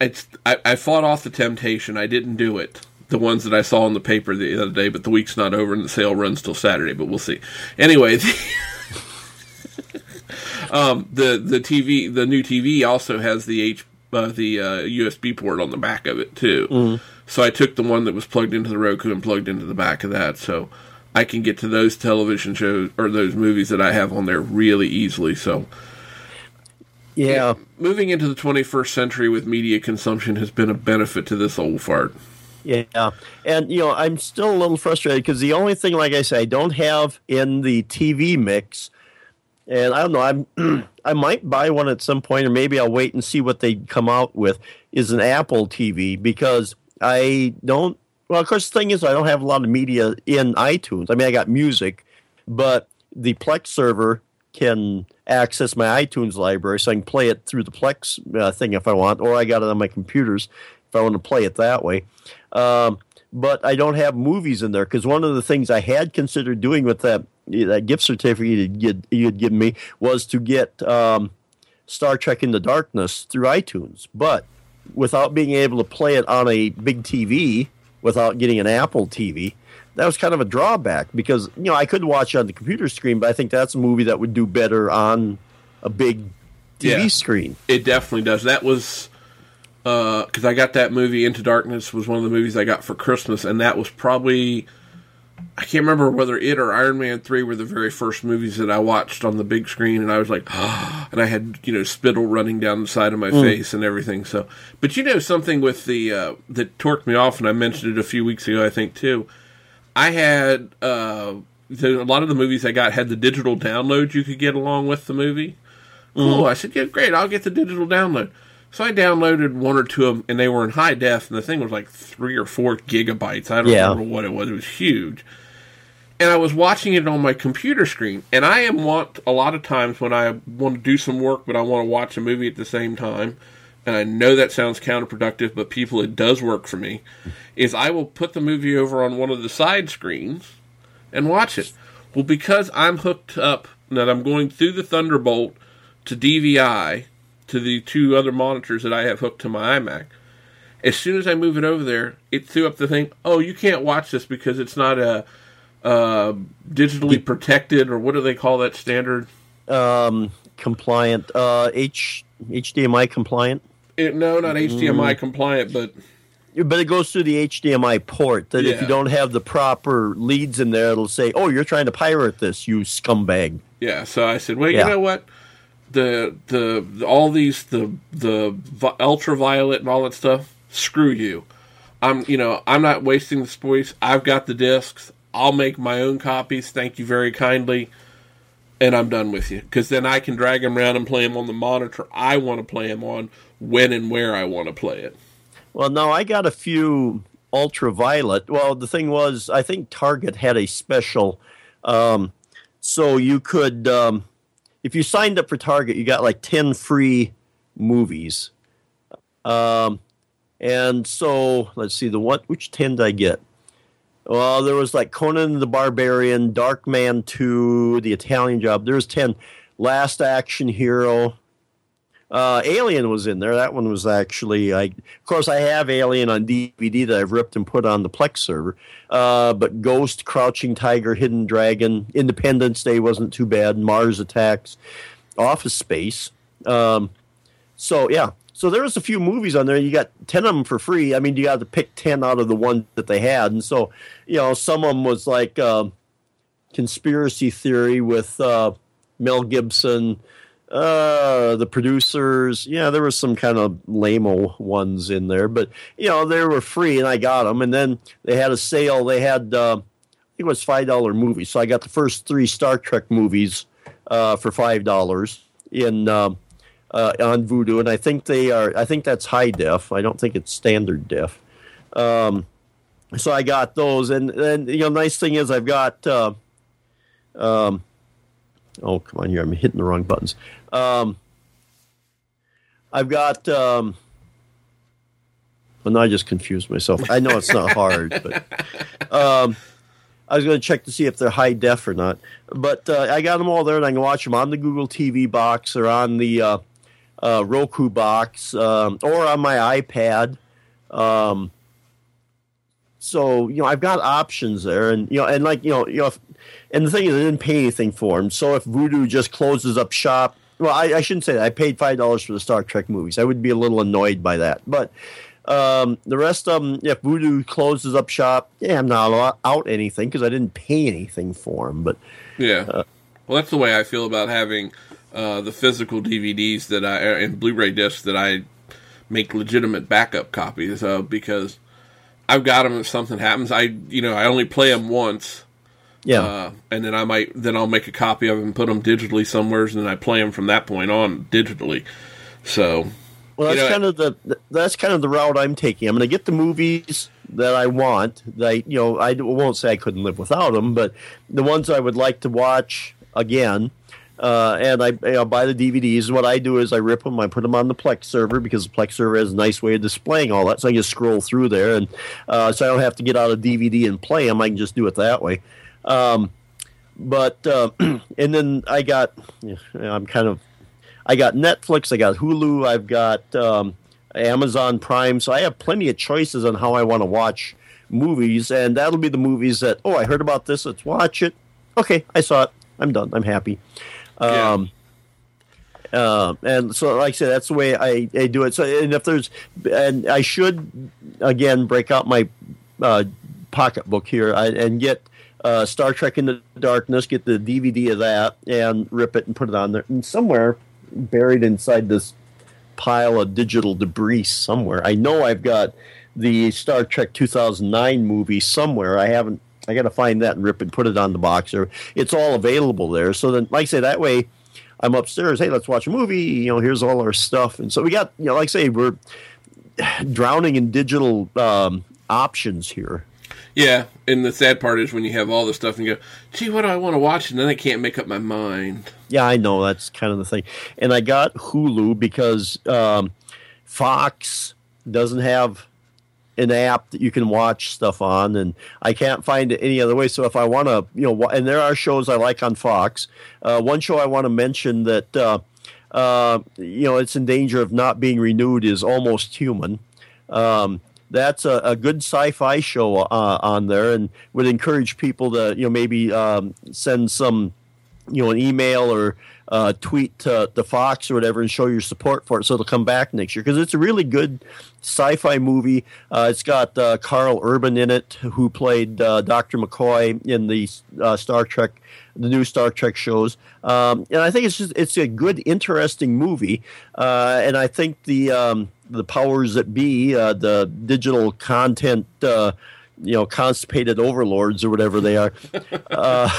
it's I, I fought off the temptation. I didn't do it the ones that I saw in the paper the other day, but the week's not over and the sale runs till Saturday, but we'll see. Anyway, the Um, the the TV, the new TV also has the H uh, the uh, USB port on the back of it too. Mm-hmm. So I took the one that was plugged into the Roku and plugged into the back of that, so I can get to those television shows or those movies that I have on there really easily. So Yeah. moving into the 21st century with media consumption has been a benefit to this old fart. Yeah, and you know I'm still a little frustrated because the only thing, like I say, I don't have in the TV mix, and I don't know. I'm I might buy one at some point, or maybe I'll wait and see what they come out with. Is an Apple TV because I don't. Well, of course, the thing is, I don't have a lot of media in iTunes. I mean, I got music, but the Plex server can access my iTunes library, so I can play it through the Plex uh, thing if I want, or I got it on my computers if I want to play it that way. Um, but I don't have movies in there because one of the things I had considered doing with that that gift certificate you'd, you'd given me was to get um, Star Trek Into Darkness through iTunes, but without being able to play it on a big TV, without getting an Apple TV, that was kind of a drawback because you know I could watch it on the computer screen, but I think that's a movie that would do better on a big TV Yeah. screen. It definitely does. That was uh, because I got that movie Into Darkness was one of the movies I got for Christmas, and that was probably I can't remember whether it or Iron Man three were the very first movies that I watched on the big screen, and I was like, and I had you know spittle running down the side of my face and everything. So, but you know something with the uh, that torqued me off, and I mentioned it a few weeks ago, I think too. I had uh, the, a lot of the movies I got had the digital download you could get along with the movie. Cool. I said, yeah, great. I'll get the digital download. So I downloaded one or two of them, and they were in high def, and the thing was like three or four gigabytes. I don't Yeah. remember what it was. It was huge. And I was watching it on my computer screen, and I am want a lot of times when I want to do some work, but I want to watch a movie at the same time. And I know that sounds counterproductive, but people, it does work for me. Is I will put the movie over on one of the side screens and watch it. Well, because I'm hooked up, that I'm going through the Thunderbolt to DVI to the two other monitors that I have hooked to my iMac. As soon as I move it over there, it threw up the thing. Oh, you can't watch this because it's not a uh, digitally protected, or what do they call that standard? Um, compliant, uh, H HDMI compliant. It, no, not HDMI compliant, but But it goes through the HDMI port. That if you don't have the proper leads in there, it'll say, "Oh, you're trying to pirate this, you scumbag." Yeah, so I said, well, Yeah. you know what? The, the all these the the vi- ultraviolet and all that stuff. Screw you. I'm you know I'm not wasting the space. I've got the discs. I'll make my own copies. Thank you very kindly. And I'm done with you because then I can drag them around and play them on the monitor I want to play them on when and where I want to play it. Well, no, I got a few ultraviolet. Well, the thing was, I think Target had a special, um, so you could, um, if you signed up for Target, you got like ten free movies. Um, and so let's see the what which ten did I get? Well, there was like Conan the Barbarian, Darkman Two, The Italian Job. There was ten. Last Action Hero. Uh, Alien was in there. That one was actually, I, of course, I have Alien on DVD that I've ripped and put on the Plex server. Uh, but Ghost, Crouching Tiger, Hidden Dragon, Independence Day wasn't too bad. Mars Attacks, Office Space. Um, so yeah, so there was a few movies on there. You got ten of them for free. I mean, you got to pick ten out of the ones that they had, and so you know, some of them was like um conspiracy theory with uh, Mel Gibson uh the producers yeah there was some kind of lame ones in there but you know they were free and i got them and then they had a sale they had uh, i think it was five dollar movies. So i got the first three star trek movies uh for five dollars in um uh, on Vudu and i think they are i think that's high def. I don't think it's standard def. Um so i got those. And then you know nice thing is i've got uh um Oh, come on here. I'm hitting the wrong buttons. Um, I've got. Um, well, now I just confused myself. I know it's not hard, but um, I was going to check to see if they're high def or not. But uh, I got them all there, and I can watch them on the Google TV box or on the uh, uh, Roku box um, or on my iPad. Um, so you know, I've got options there, and you know, and like you know, you know, if, and the thing is, I didn't pay anything for them. So if Vudu just closes up shop, well, I, I shouldn't say that. I paid five dollars for the Star Trek movies. I would be a little annoyed by that, but um, the rest of them, if Vudu closes up shop, yeah, I'm not out anything because I didn't pay anything for them. But yeah, uh, well, that's the way I feel about having uh, the physical DVDs that I and Blu-ray discs that I make legitimate backup copies of because I've got them if something happens. I you know I only play them once. Yeah, uh, and then I might then I'll make a copy of them put them digitally somewhere, and then I play them from that point on digitally. So, well, that's know, kind of the that's kind of the route I'm taking. I'm going to get the movies that I want. That I, you know I won't say I couldn't live without them, but the ones I would like to watch again uh, and I you know, buy the DVDs. What I do is I rip them, I put them on the Plex server because the Plex server has a nice way of displaying all that. So I just scroll through there, and uh, so I don't have to get out a DVD and play them. I can just do it that way. Um, but uh, and then I got, you know, I'm kind of, I got Netflix, I got Hulu, I've got um, Amazon Prime, so I have plenty of choices on how I want to watch movies, and that'll be the movies that oh I heard about this, let's watch it. Okay, I saw it. I'm done. I'm happy. Um, yeah. uh, and so, like I said, that's the way I, I do it. So, and if there's, and I should again break out my uh, pocketbook here I, and get uh, Star Trek Into Darkness, get the DVD of that, and rip it and put it on there. And somewhere buried inside this pile of digital debris somewhere, I know I've got the Star Trek 2009 movie somewhere. I haven't I got to find that and rip it and put it on the box. Or it's all available there. So then, like I say, that way I'm upstairs. Hey, let's watch a movie. You know, here's all our stuff. And so we got, you know, like I say, we're drowning in digital um, options here. Yeah, and the sad part is when you have all the stuff and you go, gee, what do I want to watch? And then I can't make up my mind. Yeah, I know. That's kind of the thing. And I got Hulu because um, Fox doesn't have an app that you can watch stuff on, and I can't find it any other way. So if I want to, you know, and there are shows I like on Fox. Uh, one show I want to mention that uh, uh, you know it's in danger of not being renewed is Almost Human. Um, that's a, a, good sci-fi show uh, on there, and would encourage people to you know maybe um, send some you know an email or uh, tweet to the Fox or whatever and show your support for it so it'll come back next year because it's a really good sci-fi movie. Uh, it's got uh, Karl Urban in it, who played uh, Dr. McCoy in the uh, Star Trek, the new Star Trek shows. Um, and I think it's just it's a good, interesting movie. Uh, and I think the um, the powers that be, uh, the digital content, you know, constipated overlords or whatever they are.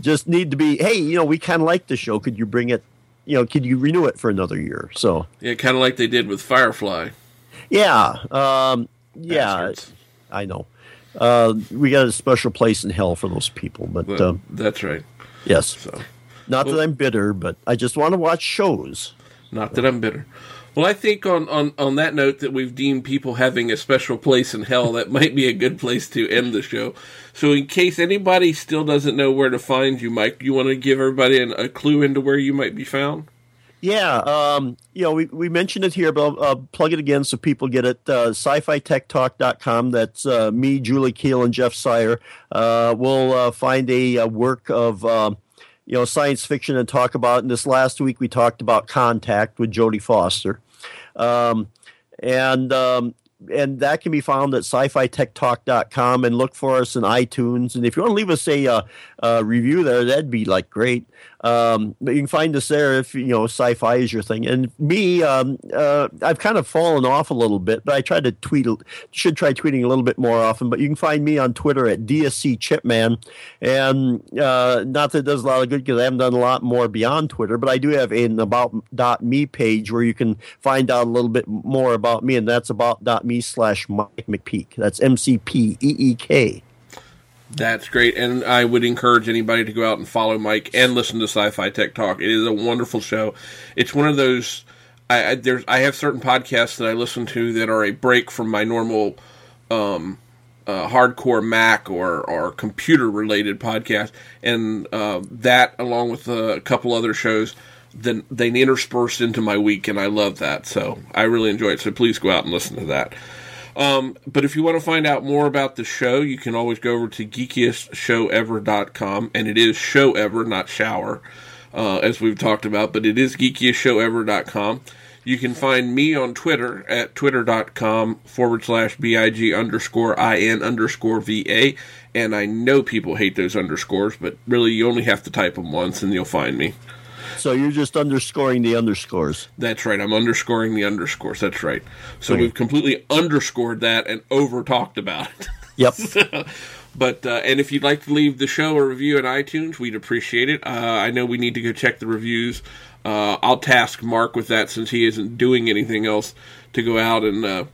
just need to be, hey, you know, we kind of like the show. Could you bring it? You know, could you renew it for another year? So yeah, kind of like they did with Firefly. Yeah, um, yeah, Bastards. I know. Uh, we got a special place in hell for those people, but well, uh, that's right. Yes. So, not well, that I'm bitter, but I just want to watch shows. Not that I'm bitter. Well, I think on, on, on that note that we've deemed people having a special place in hell, that might be a good place to end the show. So, in case anybody still doesn't know where to find you, Mike, you want to give everybody an, a clue into where you might be found? Yeah, um, you know, we, we mentioned it here, but I'll uh, plug it again so people get it. Uh, sci-fi-tech-talk.com. That's uh, me, Julie Keel, and Jeff Sire. Uh, we'll uh, find a, a, work of, um, you know, science fiction and talk about. It. And this last week we talked about Contact with Jodie Foster. Um, and um, and that can be found at sci-fi-tech-talk.com and look for us in iTunes. And if you want to leave us a, uh, a review there, that'd be like great. Um, but you can find us there if you know sci-fi is your thing. And me, um, uh, I've kind of fallen off a little bit, but I try to tweet. Should try tweeting a little bit more often. But you can find me on Twitter at DSC Chipman, and uh, not that it does a lot of good because I haven't done a lot more beyond Twitter. But I do have an about me page where you can find out a little bit more about me, and that's about me slash Mike McPeek. That's M C P E E K. That's great, and I would encourage anybody to go out and follow Mike and listen to Sci-Fi Tech Talk. It is a wonderful show. It's one of those. I, I there's I have certain podcasts that I listen to that are a break from my normal um, uh, hardcore Mac or or computer related podcast, and uh, that along with a couple other shows, then they intersperse into my week, and I love that. So I really enjoy it. So please go out and listen to that. Um, but if you want to find out more about the show, you can always go over to geekiestshowever.com, and it is show ever, not shower. uh, as we've talked about, but it is geekiestshowever.com. You can find me on Twitter at twitter.com forward slash BIG underscore IN underscore VA. And I know people hate those underscores, but really you only have to type them once and you'll find me. So you're just underscoring the underscores. That's right. I'm underscoring the underscores. That's right. So Okay. we've completely underscored that and over talked about it. Yep. But uh, and if you'd like to leave the show a review on iTunes, we'd appreciate it. Uh, I know we need to go check the reviews. Uh, I'll task Mark with that since he isn't doing anything else to go out and uh,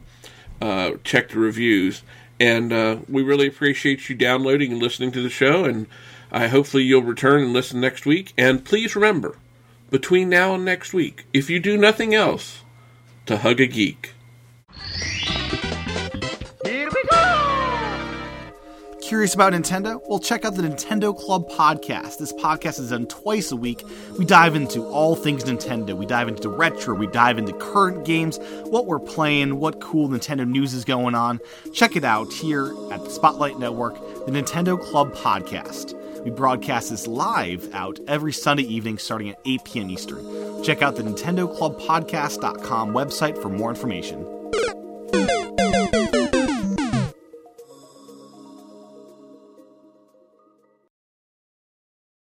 uh, check the reviews. And uh, we really appreciate you downloading and listening to the show. And I hopefully you'll return and listen next week. And please remember, between now and next week, if you do nothing else, to hug a geek. Here we go! Curious about Nintendo? Well, check out the Nintendo Club podcast. This podcast is done twice a week. We dive into all things Nintendo. We dive into retro, we dive into current games, what we're playing, what cool Nintendo news is going on. Check it out here at the Spotlight Network, the Nintendo Club podcast. We broadcast this live out every Sunday evening starting at 8 p.m. Eastern. Check out the Nintendo Club Podcast.com website for more information.